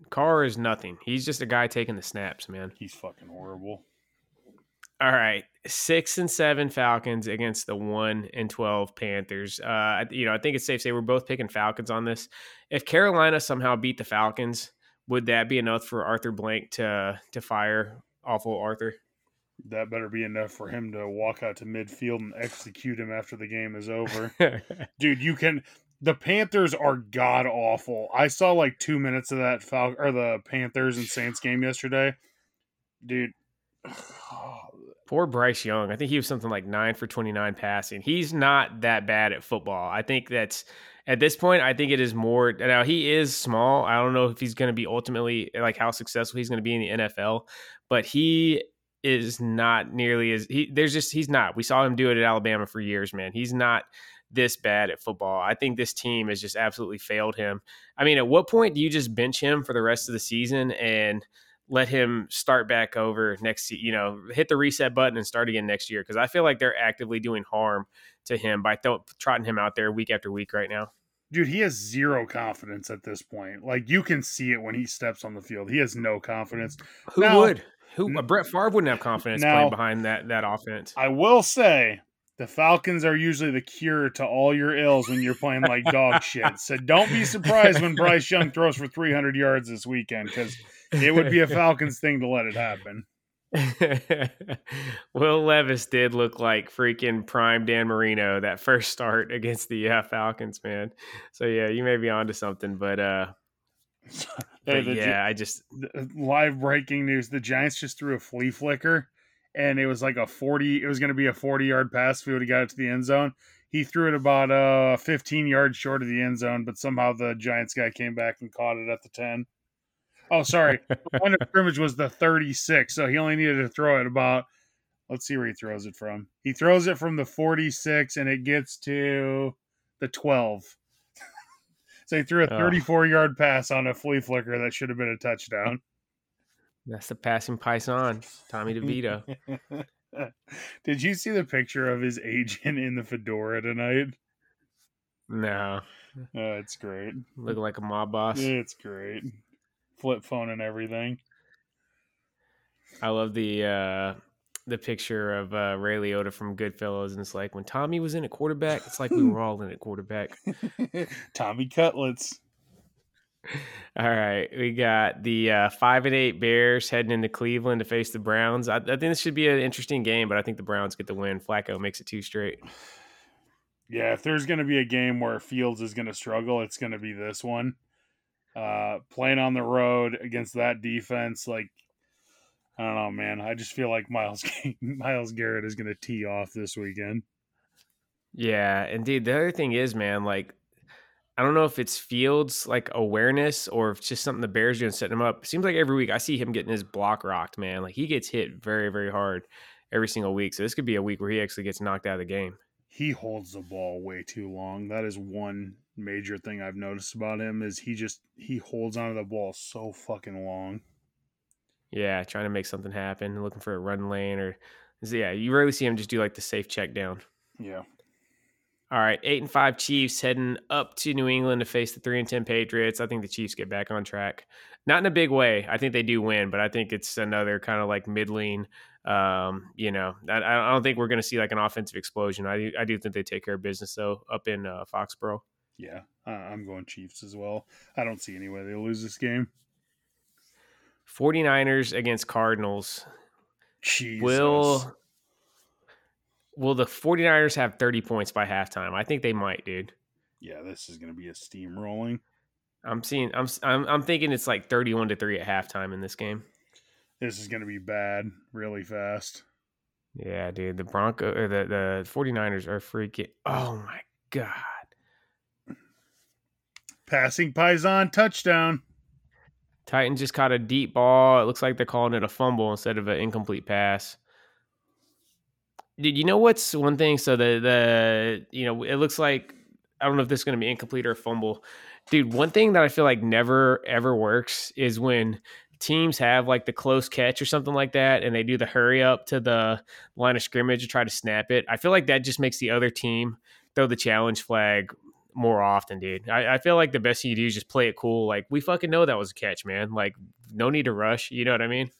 Carr is nothing. He's just a guy taking the snaps, man. He's fucking horrible. All right, six and seven Falcons against the one and twelve Panthers. Uh, you know, I think it's safe to say we're both picking Falcons on this. If Carolina somehow beat the Falcons, would that be enough for Arthur Blank to to fire awful Arthur? That better be enough for him to walk out to midfield and execute him after the game is over. Dude, you can. The Panthers are god awful. I saw like two minutes of that Fal- or the Panthers and Saints game yesterday. Dude, Poor Bryce Young. I think he was something like nine for 29 passing. He's not that bad at football. I think that's at this point, I think it is more. Now, he is small. I don't know if he's going to be ultimately like how successful he's going to be in the NFL, but he is not nearly as he there's just he's not. We saw him do it at Alabama for years, man. He's not this bad at football. I think this team has just absolutely failed him. I mean, at what point do you just bench him for the rest of the season and let him start back over next you know hit the reset button and start again next year because i feel like they're actively doing harm to him by th- trotting him out there week after week right now dude he has zero confidence at this point like you can see it when he steps on the field he has no confidence who now, would who Brett Favre wouldn't have confidence now, playing behind that that offense. I will say the Falcons are usually the cure to all your ills when you're playing like dog shit. So don't be surprised when Bryce Young throws for 300 yards this weekend because it would be a Falcons thing to let it happen. Will Levis did look like freaking prime Dan Marino that first start against the uh, Falcons, man. So yeah, you may be onto something, but uh, yeah, I just live breaking news: the Giants just threw a flea flicker and it was like a 40 it was going to be a 40 yard pass if he would have got it to the end zone. He threw it about uh 15 yards short of the end zone but somehow the giants guy came back and caught it at the 10 oh sorry. The line of scrimmage was the 36 so he only needed to throw it about let's see where he throws it from. He throws it from the 46 and it gets to the 12 so he threw a 34 yard pass on a flea flicker that should have been a touchdown that's the passing Paisan, Tommy DeVito. Did you see the picture of his agent in the fedora tonight? No. Oh, it's great. Looking like a mob boss. It's great. Flip phone and everything. I love the uh the picture of uh, Ray Liotta from Goodfellas, and it's like when Tommy was in a quarterback, it's like we were all in a quarterback. Tommy Cutlets. All right, we got the uh, five and eight Bears heading into Cleveland to face the Browns. I, I, think this should be an interesting game, but I think the Browns get the win. Flacco makes it two straight. Yeah, if there's going to be a game where Fields is going to struggle, it's going to be this one. Uh, playing on the road against that defense, like I don't know, man. I just feel like Myles Myles Garrett is going to tee off this weekend. Yeah, indeed. The other thing is, man, like I don't know if it's Fields like awareness or if it's just something the Bears doing setting him up. It seems like every week I see him getting his block rocked, man. Like he gets hit very, very hard every single week. So this could be a week where he actually gets knocked out of the game. He holds the ball way too long. That is one major thing I've noticed about him is he just he holds onto the ball so fucking long. Yeah, trying to make something happen, looking for a run lane or yeah, you rarely see him just do like the safe check down. Yeah. All right, eight and five Chiefs heading up to New England to face the three and ten Patriots. I think the Chiefs get back on track. Not in a big way. I think they do win, but I think it's another kind of like middling. Um, you know, I, I don't think we're going to see like an offensive explosion. I do, I do think they take care of business though up in uh, Foxborough. Yeah, I'm going Chiefs as well. I don't see any way they lose this game. 49ers against Cardinals. Jesus. Will Will the 49ers have 30 points by halftime? I think they might, dude. Yeah, this is going to be a steamrolling. I'm seeing I'm, I'm I'm thinking it's like 31 to 3 at halftime in this game. This is going to be bad really fast. Yeah, dude, the Bronco or the the 49ers are freaking Oh my god. Passing Paisan touchdown. Titan just caught a deep ball. It looks like they're calling it a fumble instead of an incomplete pass. Did you know what's one thing? So the the you know it looks like I don't know if this is going to be incomplete or fumble. Dude, one thing that I feel like never ever works is when teams have like the close catch or something like that and they do the hurry up to the line of scrimmage to try to snap it. I feel like that just makes the other team throw the challenge flag more often, dude. I, I feel like the best thing you do is just play it cool. Like we fucking know that was a catch, man. Like no need to rush. You know what I mean?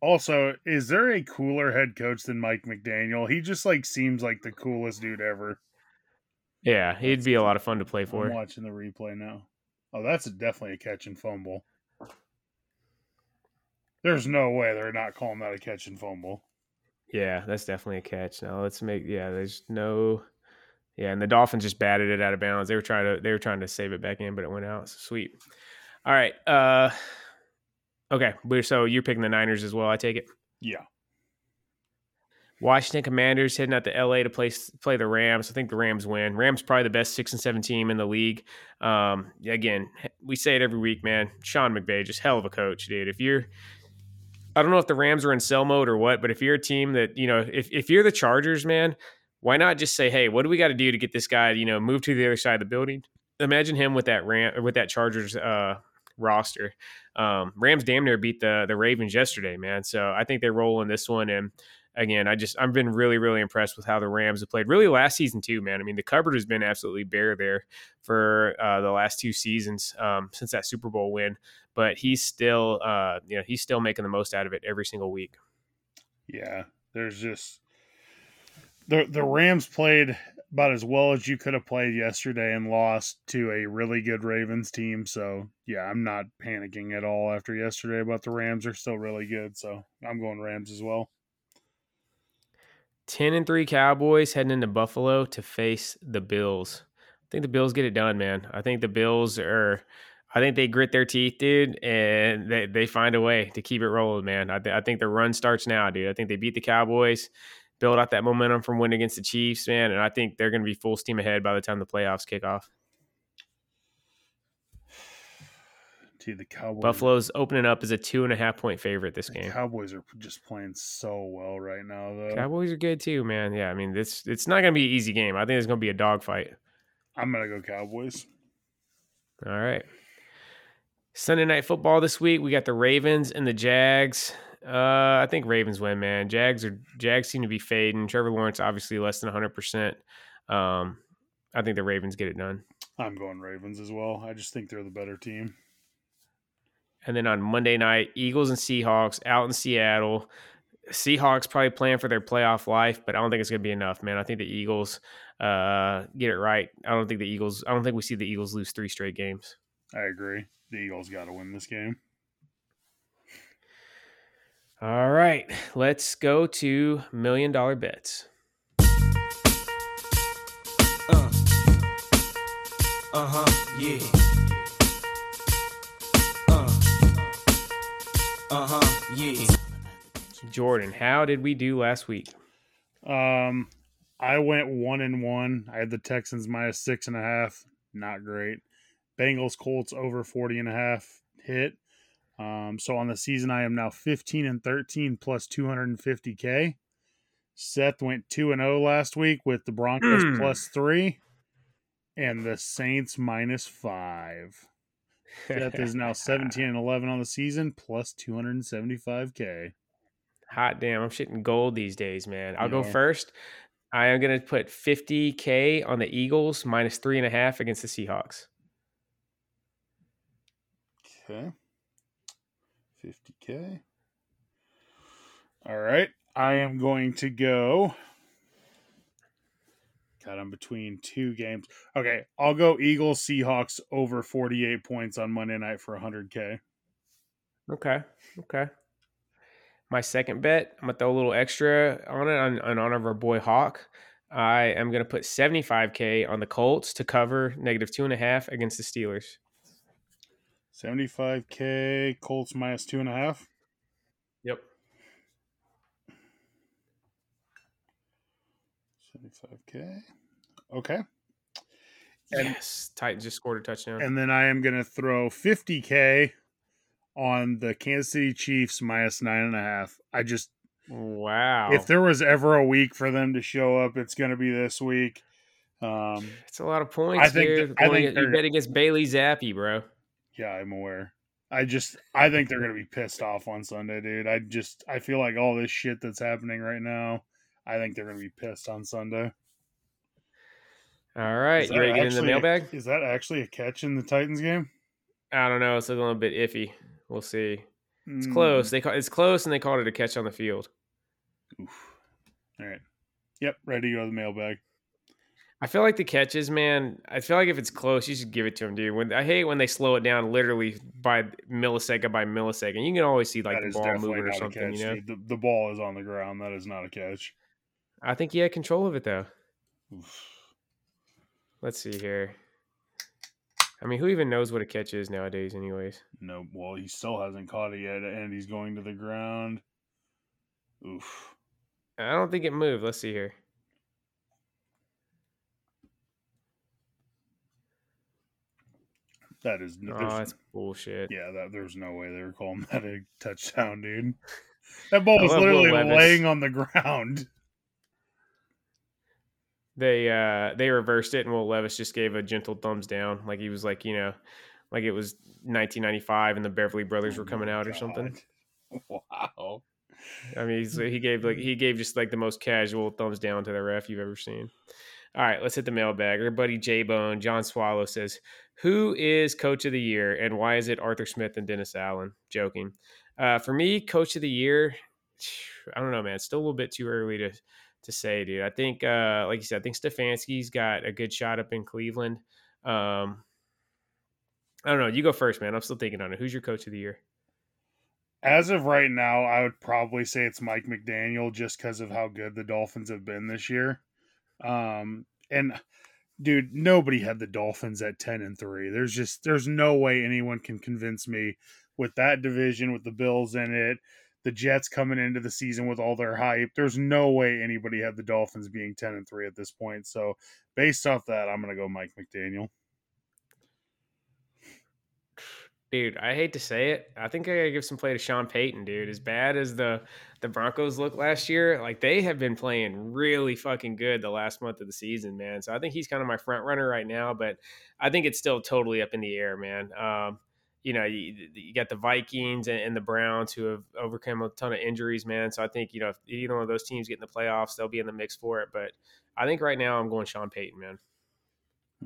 Also, is there a cooler head coach than Mike McDaniel? He just like seems like the coolest dude ever. Yeah, he'd be a lot of fun to play for. I'm watching the replay now. Oh, that's definitely a catch and fumble. There's no way they're not calling that a catch and fumble. Yeah, that's definitely a catch. Now let's make yeah. There's no yeah, and the Dolphins just batted it out of bounds. They were trying to they were trying to save it back in, but it went out. So sweet. All right. Uh Okay, so you're picking the Niners as well. I take it. Yeah. Washington Commanders heading out to LA to play play the Rams. I think the Rams win. Rams probably the best six and seven team in the league. Um, again, we say it every week, man. Sean McVay, just hell of a coach, dude. If you're, I don't know if the Rams are in sell mode or what, but if you're a team that you know, if if you're the Chargers, man, why not just say, hey, what do we got to do to get this guy, you know, move to the other side of the building? Imagine him with that Ram with that Chargers uh, roster. Um, Rams damn near beat the the Ravens yesterday, man. So I think they're rolling this one. And again, I just I've been really really impressed with how the Rams have played. Really last season too, man. I mean the cupboard has been absolutely bare there for uh, the last two seasons um, since that Super Bowl win. But he's still uh, you know he's still making the most out of it every single week. Yeah, there's just the the Rams played about as well as you could have played yesterday and lost to a really good Ravens team. So yeah, I'm not panicking at all after yesterday about the Rams. are still really good. So I'm going Rams as well. 10 and 3 Cowboys heading into Buffalo to face the Bills. I think the Bills get it done, man. I think the Bills are I think they grit their teeth, dude, and they, they find a way to keep it rolling, man. I, th- I think the run starts now, dude. I think they beat the Cowboys, build out that momentum from winning against the Chiefs, man, and I think they're going to be full steam ahead by the time the playoffs kick off. Dude, the Cowboys. Buffalo's opening up as a two and a half point favorite this game. Cowboys are just playing so well right now, though. Cowboys are good too, man. Yeah, I mean, this it's not going to be an easy game. I think it's going to be a dogfight. I'm going to go Cowboys. All right. Sunday night football this week. We got the Ravens and the Jags. Uh, I think Ravens win, man. Jags are Jags seem to be fading. Trevor Lawrence obviously less than 100. Um, percent I think the Ravens get it done. I'm going Ravens as well. I just think they're the better team. And then on Monday night, Eagles and Seahawks out in Seattle. Seahawks probably playing for their playoff life, but I don't think it's going to be enough, man. I think the Eagles uh, get it right. I don't think the Eagles. I don't think we see the Eagles lose three straight games. I agree. The Eagles got to win this game. All right, let's go to million dollar bets. Uh huh. Yeah. Uh huh. Yeah. Jordan, how did we do last week? Um, I went one and one. I had the Texans minus six and a half. Not great. Bengals Colts over 40 and a half hit. Um, so on the season, I am now 15 and 13 plus 250K. Seth went 2 and 0 last week with the Broncos mm. plus three and the Saints minus five. Seth is now 17 and 11 on the season, plus 275K. Hot damn. I'm shitting gold these days, man. I'll yeah. go first. I am going to put 50K on the Eagles, minus three and a half against the Seahawks. Okay. 50K. All right. I am going to go God, I'm between two games. Okay, I'll go Eagles Seahawks over 48 points on Monday night for 100K. Okay. Okay. My second bet, I'm going to throw a little extra on it on, on honor of our boy Hawk. I am going to put 75K on the Colts to cover negative two and a half against the Steelers. 75K, Colts minus two and a half. Yep. 75K. Okay. And, yes, Titans just scored a touchdown. And then I am going to throw 50K on the Kansas City Chiefs minus nine and a half. I just. Wow. If there was ever a week for them to show up, it's going to be this week. Um, it's a lot of points. I think, here. I think you bet against Bailey Zappe, bro. Yeah, I'm aware. I just I think they're gonna be pissed off on Sunday, dude. I just I feel like all this shit that's happening right now I think they're going to be pissed on Sunday. All right, you ready to get in the mailbag? A, is that actually a catch in the Titans game? I don't know. It's a little bit iffy. We'll see. It's mm. close. They call, it's close, and they called it a catch on the field. Oof. All right. Yep, ready to go to the mailbag. I feel like the catches, man. I feel like if it's close, you should give it to him, dude. When I hate when they slow it down, literally by millisecond by millisecond. You can always see like that the ball moving or something. You know, the, the, ball is on the ground. That is not a catch. I think he had control of it though. Let's see here. I mean, who even knows what a catch is nowadays, anyways? No, well, he still hasn't caught it yet, and he's going to the ground. Oof. I don't think it moved. Let's see here. That is no. Oh, that's bullshit. Yeah, that there's no way they were calling that a touchdown, dude. That ball was literally laying on the ground they uh they reversed it and Will Levis just gave a gentle thumbs down. Like he was like, you know, like it was 1995 and the Beverly Brothers were oh coming out God. or something. Wow. I mean, he gave like he gave just like the most casual thumbs down to the ref you've ever seen. All right, let's hit the mailbag. Our buddy J Bone, John Swallow says, Who is coach of the year and why is it Arthur Smith and Dennis Allen? Joking. Uh, for me, coach of the year, I don't know, man. It's still a little bit too early to to say, dude. I think, uh, like you said, I think Stefanski's got a good shot up in Cleveland. Um, I don't know. You go first, man. I'm still thinking on it. Who's your coach of the year? As of right now, I would probably say it's Mike McDaniel just because of how good the Dolphins have been this year. Um, and dude, nobody had the Dolphins at 10 and 3. There's just there's no way anyone can convince me with that division with the Bills in it, the Jets coming into the season with all their hype. There's no way anybody had the Dolphins being 10 and 3 at this point. So, based off that, I'm going to go Mike McDaniel. Dude, I hate to say it. I think I gotta give some play to Sean Payton, dude. As bad as the the Broncos look last year, like they have been playing really fucking good the last month of the season, man. So I think he's kind of my front runner right now, but I think it's still totally up in the air, man. Um, you know, you, you got the Vikings and, and, the Browns who have overcome a ton of injuries, man. So I think you know if either one of those teams get in the playoffs, they'll be in the mix for it. But I think right now I'm going Sean Payton, man.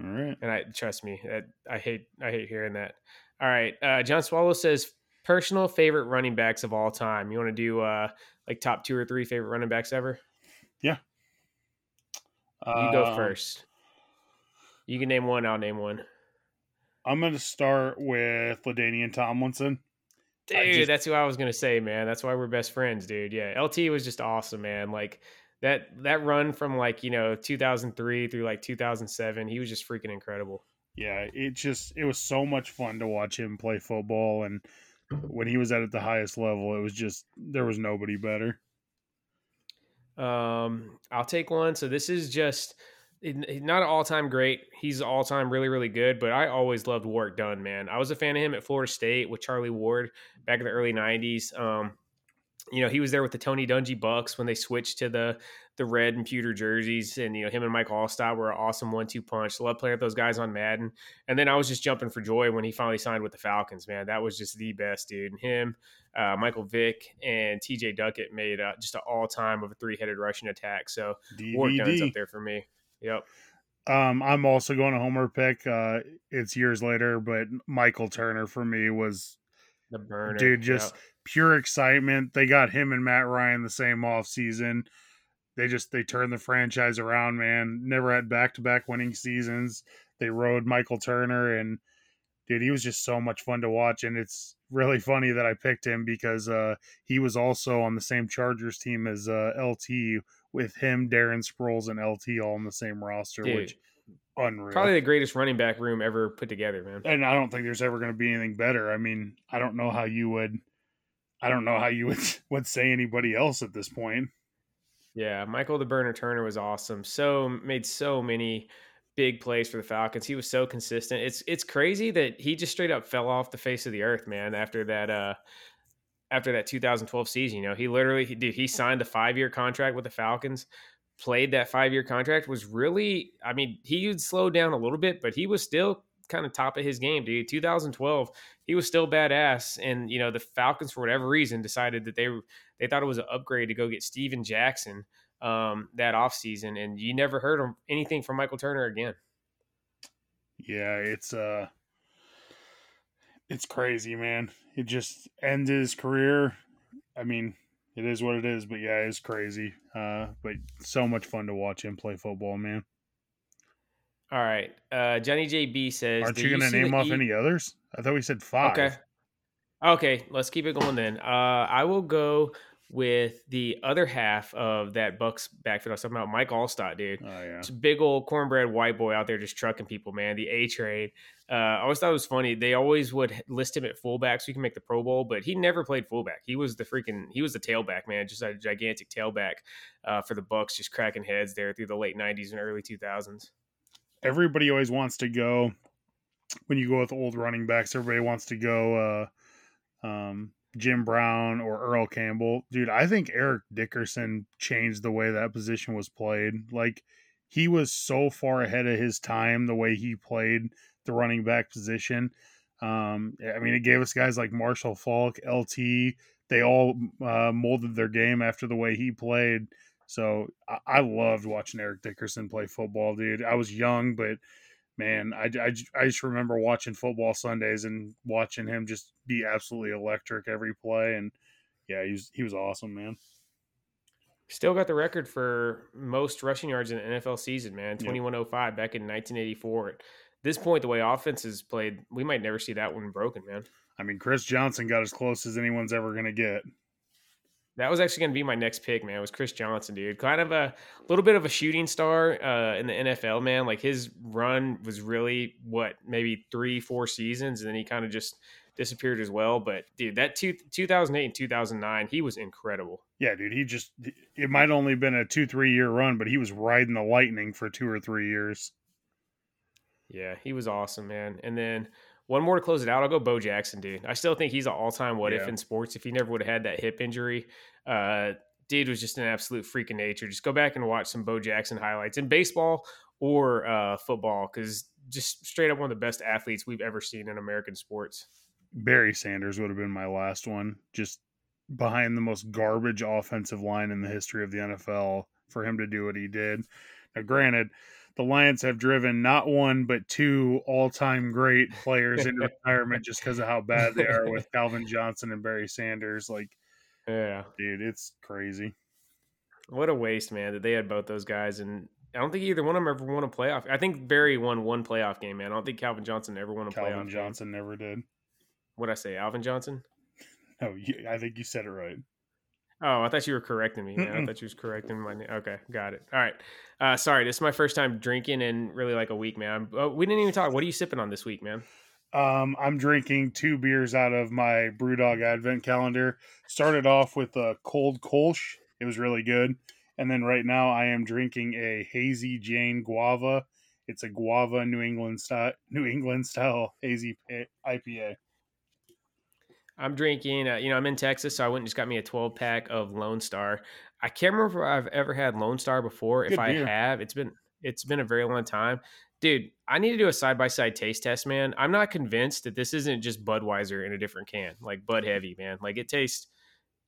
All right, and I trust me, I, I hate I hate hearing that. All right. Uh, John Swallow says personal favorite running backs of all time. You want to do uh, like top two or three favorite running backs ever? Yeah. You go um, first. You can name one. I'll name one. I'm going to start with LaDainian Tomlinson. Dude, just, that's who I was going to say, man. That's why we're best friends, dude. Yeah. LT was just awesome, man. Like that, that run from like, you know, 2003 through like 2007, he was just freaking incredible yeah, it just it was so much fun to watch him play football, and when he was at at the highest level, it was just there was nobody better. Um, I'll take one. So this is just not an all-time great. He's all-time really, really good. But I always loved Warrick Dunn, man. I was a fan of him at Florida State with Charlie Ward back in the early '90s. Um, you know, he was there with the Tony Dungy Bucks when they switched to the the red and pewter jerseys, and you know him and Mike Alstott were an awesome one-two punch. Love playing with those guys on Madden, and then I was just jumping for joy when he finally signed with the Falcons. Man, that was just the best, dude. And him, uh, Michael Vick, and T.J. Duckett made uh, just an all-time of a three-headed rushing attack. So Dunn's up there for me. Yep. Um, I'm also going to Homer pick. Uh, it's years later, but Michael Turner for me was the burner, dude. Just yep. pure excitement. They got him and Matt Ryan the same off season they just they turned the franchise around, man. Never had back to back winning seasons. They rode Michael Turner and dude, he was just so much fun to watch. And it's really funny that I picked him because uh, he was also on the same Chargers team as uh, LT with him, Darren Sproles, and LT all on the same roster, dude, which unreal. Probably the greatest running back room ever put together, man. And I don't think there's ever going to be anything better. I mean, I don't know how you would. I don't know how you would would say anybody else at this point. Yeah, Michael the Burner Turner was awesome. So made so many big plays for the Falcons. He was so consistent. It's it's crazy that he just straight up fell off the face of the earth, man, after that uh after that 2012 season. You know, he literally he did he signed a 5-year contract with the Falcons, played that 5-year contract was really I mean, he would slow down a little bit, but he was still kind of top of his game, dude. 2012, he was still badass, and you know the Falcons for whatever reason decided that they they thought it was an upgrade to go get Steven Jackson um, that offseason, and you never heard anything from Michael Turner again. Yeah, it's uh, it's crazy, man. It just ended his career. I mean, it is what it is, but yeah, it's crazy. Uh, but so much fun to watch him play football, man. All right. Uh, Johnny JB says, "Aren't you going to name off e- any others?" I thought we said five. Okay. Okay, let's keep it going then. Uh, I will go with the other half of that Bucks backfield I was talking about, Mike Alstott, dude. Oh yeah, it's a big old cornbread white boy out there just trucking people, man. The A Train. Uh, I always thought it was funny. They always would list him at fullback so he can make the Pro Bowl, but he never played fullback. He was the freaking he was the tailback, man, just a gigantic tailback uh, for the Bucks, just cracking heads there through the late '90s and early 2000s everybody always wants to go when you go with old running backs. Everybody wants to go uh, um, Jim Brown or Earl Campbell. Dude, I think Eric Dickerson changed the way that position was played. Like he was so far ahead of his time the way he played the running back position. Um, I mean, it gave us guys like Marshall Faulk, LT. They all uh, molded their game after the way he played. So I, I loved watching Eric Dickerson play football, dude. I was young, but man, I, I, I just remember watching football Sundays and watching him just be absolutely electric every play. And yeah, he was, he was awesome, man. Still got the record for most rushing yards in the NFL season, man. 2105 back in 1984. At this point, the way offenses played, we might never see that one broken, man. I mean, Chris Johnson got as close as anyone's ever going to get. That was actually going to be my next pick, man. It was Chris Johnson, dude. Kind of a little bit of a shooting star uh, in the NFL, man. Like his run was really what maybe three, four seasons, and then he kind of just disappeared as well. But dude, that two, 2008 and 2009, he was incredible. Yeah, dude. He just it might only been a two, three year run, but he was riding the lightning for two or three years. Yeah, he was awesome, man. And then one more to close it out. I'll go Bo Jackson, dude. I still think he's an all time what yeah. if in sports. If he never would have had that hip injury, uh, dude was just an absolute freak of nature. Just go back and watch some Bo Jackson highlights in baseball or uh, football because just straight up one of the best athletes we've ever seen in American sports. Barry Sanders would have been my last one. Just behind the most garbage offensive line in the history of the NFL for him to do what he did. Now, granted, the Lions have driven not one but two all-time great players into retirement just because of how bad they are with Calvin Johnson and Barry Sanders. Like, yeah, dude, it's crazy. What a waste, man! That they had both those guys, and I don't think either one of them ever won a playoff. I think Barry won one playoff game, man. I don't think Calvin Johnson ever won a Calvin playoff. Calvin Johnson game. never did. What I say, Alvin Johnson? No, you, I think you said it right. Oh, I thought you were correcting me. I thought you was correcting my name. Okay, got it. All right. Uh, sorry, this is my first time drinking in really like a week, man. Uh, we didn't even talk. What are you sipping on this week, man? Um, I'm drinking two beers out of my BrewDog Advent calendar. Started off with a cold Kolsch. It was really good. And then right now I am drinking a hazy Jane guava. It's a guava New England style New England style hazy IPA. I'm drinking, uh, you know, I'm in Texas, so I went and just got me a 12 pack of Lone Star. I can't remember if I've ever had Lone Star before. Good if beer. I have, it's been it's been a very long time. Dude, I need to do a side by side taste test, man. I'm not convinced that this isn't just Budweiser in a different can, like Bud Heavy, man. Like it tastes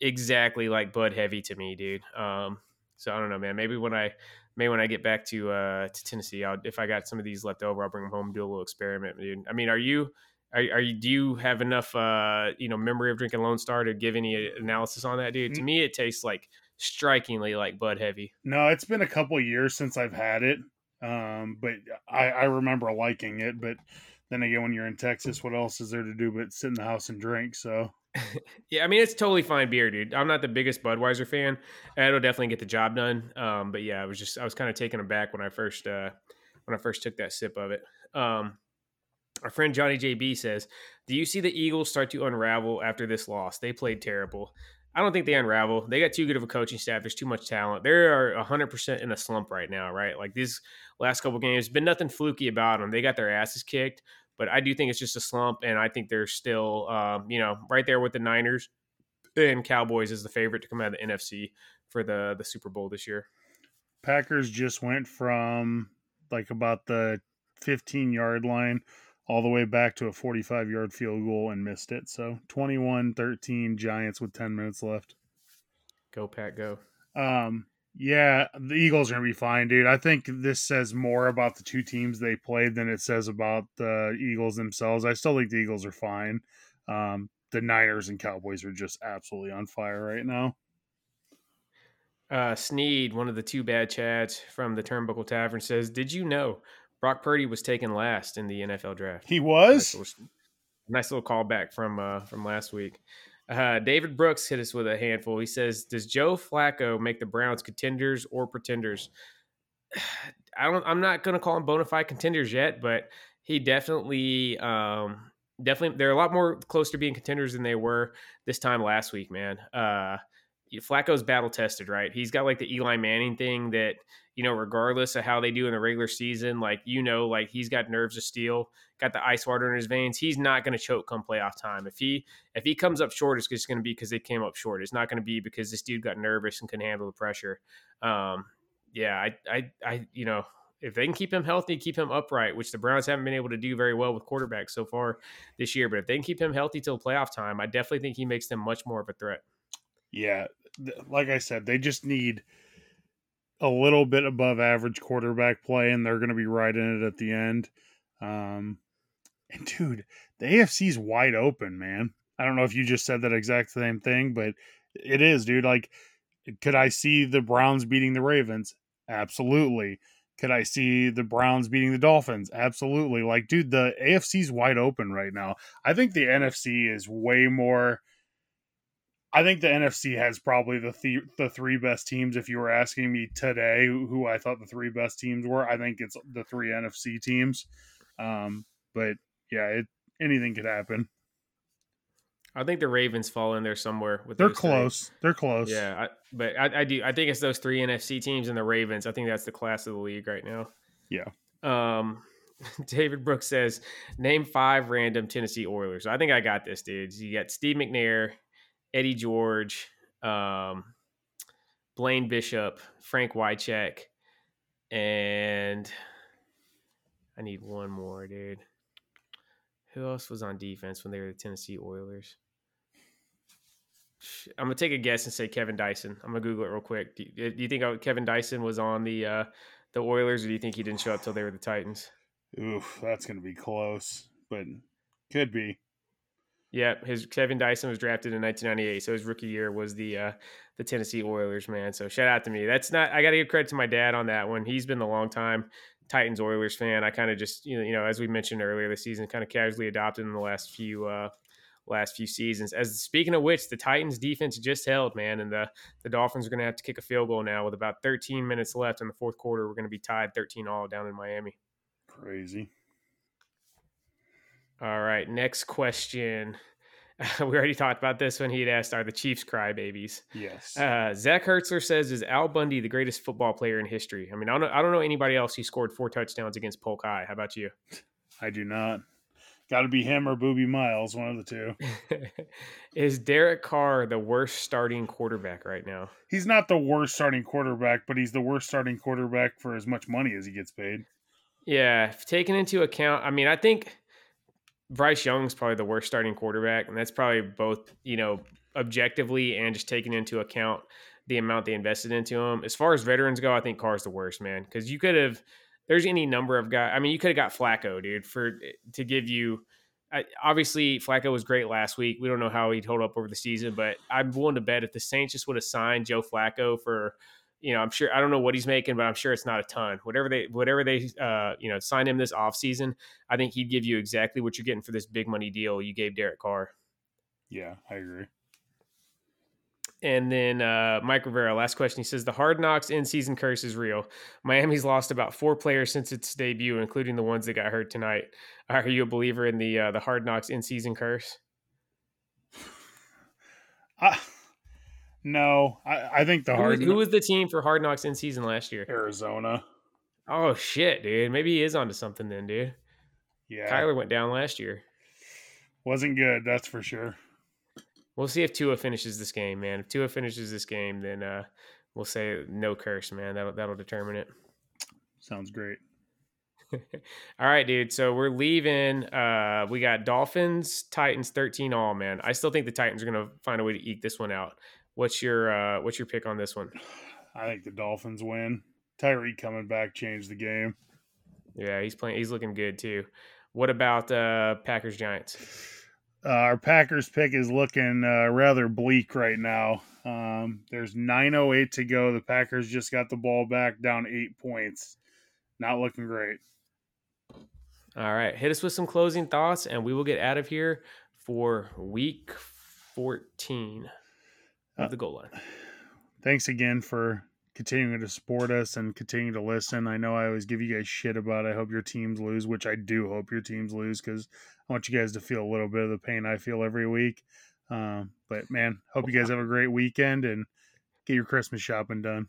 exactly like Bud Heavy to me, dude. Um, so I don't know, man. Maybe when I maybe when I get back to uh to Tennessee, I'll if I got some of these left over, I'll bring them home and do a little experiment, dude. I mean, are you are, are you? Do you have enough, uh, you know, memory of drinking Lone Star to give any uh, analysis on that, dude? To me, it tastes like strikingly like Bud Heavy. No, it's been a couple years since I've had it, um, but I, I remember liking it. But then again, when you're in Texas, what else is there to do but sit in the house and drink? So. yeah, I mean it's totally fine beer, dude. I'm not the biggest Budweiser fan. It'll definitely get the job done. Um, but yeah, I was just I was kind of taken aback when I first uh, when I first took that sip of it. Um, our friend Johnny JB says, Do you see the Eagles start to unravel after this loss? They played terrible. I don't think they unravel. They got too good of a coaching staff. There's too much talent. They are 100% in a slump right now, right? Like these last couple games, been nothing fluky about them. They got their asses kicked, but I do think it's just a slump, and I think they're still, um, you know, right there with the Niners and Cowboys as the favorite to come out of the NFC for the the Super Bowl this year. Packers just went from like about the 15 yard line all the way back to a 45 yard field goal and missed it. So 21 13 Giants with 10 minutes left. Go, Pat, go. Um, yeah, the Eagles are going to be fine, dude. I think this says more about the two teams they played than it says about the Eagles themselves. I still think the Eagles are fine. Um, the Niners and Cowboys are just absolutely on fire right now. Uh, Sneed, one of the two bad chats from the Turnbuckle Tavern, says, Did you know Brock Purdy was taken last in the NFL draft. He was. Nice little, nice little callback from uh, from last week. Uh, David Brooks hit us with a handful. He says, "Does Joe Flacco make the Browns contenders or pretenders?" I don't. I'm not going to call them bona fide contenders yet, but he definitely, um, definitely, they're a lot more close to being contenders than they were this time last week. Man, uh, Flacco's battle tested, right? He's got like the Eli Manning thing that you know, regardless of how they do in the regular season, like you know, like he's got nerves of steel, got the ice water in his veins. He's not going to choke come playoff time. If he if he comes up short, it's just going to be because they came up short. It's not going to be because this dude got nervous and couldn't handle the pressure. Um, yeah, I, I, I, you know, if they can keep him healthy, keep him upright, which the Browns haven't been able to do very well with quarterbacks so far this year. But if they can keep him healthy till playoff time, I definitely think he makes them much more of a threat. Yeah, like I said, they just need a little bit above average quarterback play, and they're going to be right in it at the end. Um, and dude, the AFC's wide open, man. I don't know if you just said that exact same thing, but it is, dude. Like, could I see the Browns beating the Ravens? Absolutely. Could I see the Browns beating the Dolphins? Absolutely. Like, dude, the AFC's wide open right now. I think the NFC is way more. I think the NFC has probably the th- the three best teams. If you were asking me today who I thought the three best teams were, I think it's the three NFC teams. Um, but yeah, it anything could happen. I think the Ravens fall in there somewhere. With they're close. Three. They're close. Yeah, I, but I, I, do. I think it's those three NFC teams and the Ravens. I think that's the class of the league right now. Yeah. Um, David Brooks says, name five random Tennessee Oilers. I think I got this, dude. You got Steve McNair, Eddie George, um, Blaine Bishop, Frank Wycheck, and I need one more, dude. Who else was on defense when they were the Tennessee Oilers? I'm gonna take a guess and say Kevin Dyson. I'm gonna Google it real quick. Do you, do you think uh, Kevin Dyson was on the uh, the Oilers, or do you think he didn't show up till they were the Titans? Oof, that's gonna be close, but could be. Yeah, his Kevin Dyson was drafted in 1998, so his rookie year was the uh, the Tennessee Oilers, man. So shout out to me. That's not. I got to give credit to my dad on that one. He's been the long time Titans Oilers fan. I kind of just you know you know as we mentioned earlier this season, kind of casually adopted in the last few uh, last few seasons. As speaking of which, the Titans defense just held man, and the the Dolphins are going to have to kick a field goal now with about 13 minutes left in the fourth quarter. We're going to be tied 13 all down in Miami. Crazy. All right, next question. we already talked about this when he had asked, "Are the Chiefs crybabies?" Yes. Uh, Zach Hertzler says, "Is Al Bundy the greatest football player in history?" I mean, I don't, I don't know anybody else who scored four touchdowns against Polk High. How about you? I do not. Got to be him or Booby Miles, one of the two. Is Derek Carr the worst starting quarterback right now? He's not the worst starting quarterback, but he's the worst starting quarterback for as much money as he gets paid. Yeah, taking into account, I mean, I think Bryce Young's probably the worst starting quarterback, and that's probably both you know objectively and just taking into account the amount they invested into him. As far as veterans go, I think Carr's the worst man because you could have. There's any number of guys. I mean, you could have got Flacco, dude, for to give you. obviously, Flacco was great last week. We don't know how he'd hold up over the season, but I'm willing to bet if the Saints just would have signed Joe Flacco for you know, I'm sure I don't know what he's making, but I'm sure it's not a ton. Whatever they whatever they uh, you know, sign him this offseason, I think he'd give you exactly what you're getting for this big money deal you gave Derek Carr. Yeah, I agree. And then uh, Mike Rivera, last question. He says the Hard Knocks in season curse is real. Miami's lost about four players since its debut, including the ones that got hurt tonight. Are you a believer in the uh, the Hard Knocks in season curse? I, no, I, I think the who, hard. Who was the team for Hard Knocks in season last year? Arizona. Oh shit, dude. Maybe he is onto something then, dude. Yeah. Kyler went down last year. Wasn't good, that's for sure. We'll see if Tua finishes this game, man. If Tua finishes this game, then uh, we'll say no curse, man. That'll that'll determine it. Sounds great. all right, dude. So we're leaving. Uh, we got Dolphins, Titans, thirteen all. Man, I still think the Titans are gonna find a way to eke this one out. What's your uh, what's your pick on this one? I think the Dolphins win. Tyree coming back changed the game. Yeah, he's playing. He's looking good too. What about uh, Packers Giants? Uh, our Packers pick is looking uh, rather bleak right now. Um, there's 9:08 to go. The Packers just got the ball back, down eight points. Not looking great. All right, hit us with some closing thoughts, and we will get out of here for Week 14 of uh, the goal line. Thanks again for continuing to support us and continuing to listen. I know I always give you guys shit about I hope your teams lose, which I do hope your teams lose because I want you guys to feel a little bit of the pain I feel every week. Um, but man, hope you guys have a great weekend and get your Christmas shopping done.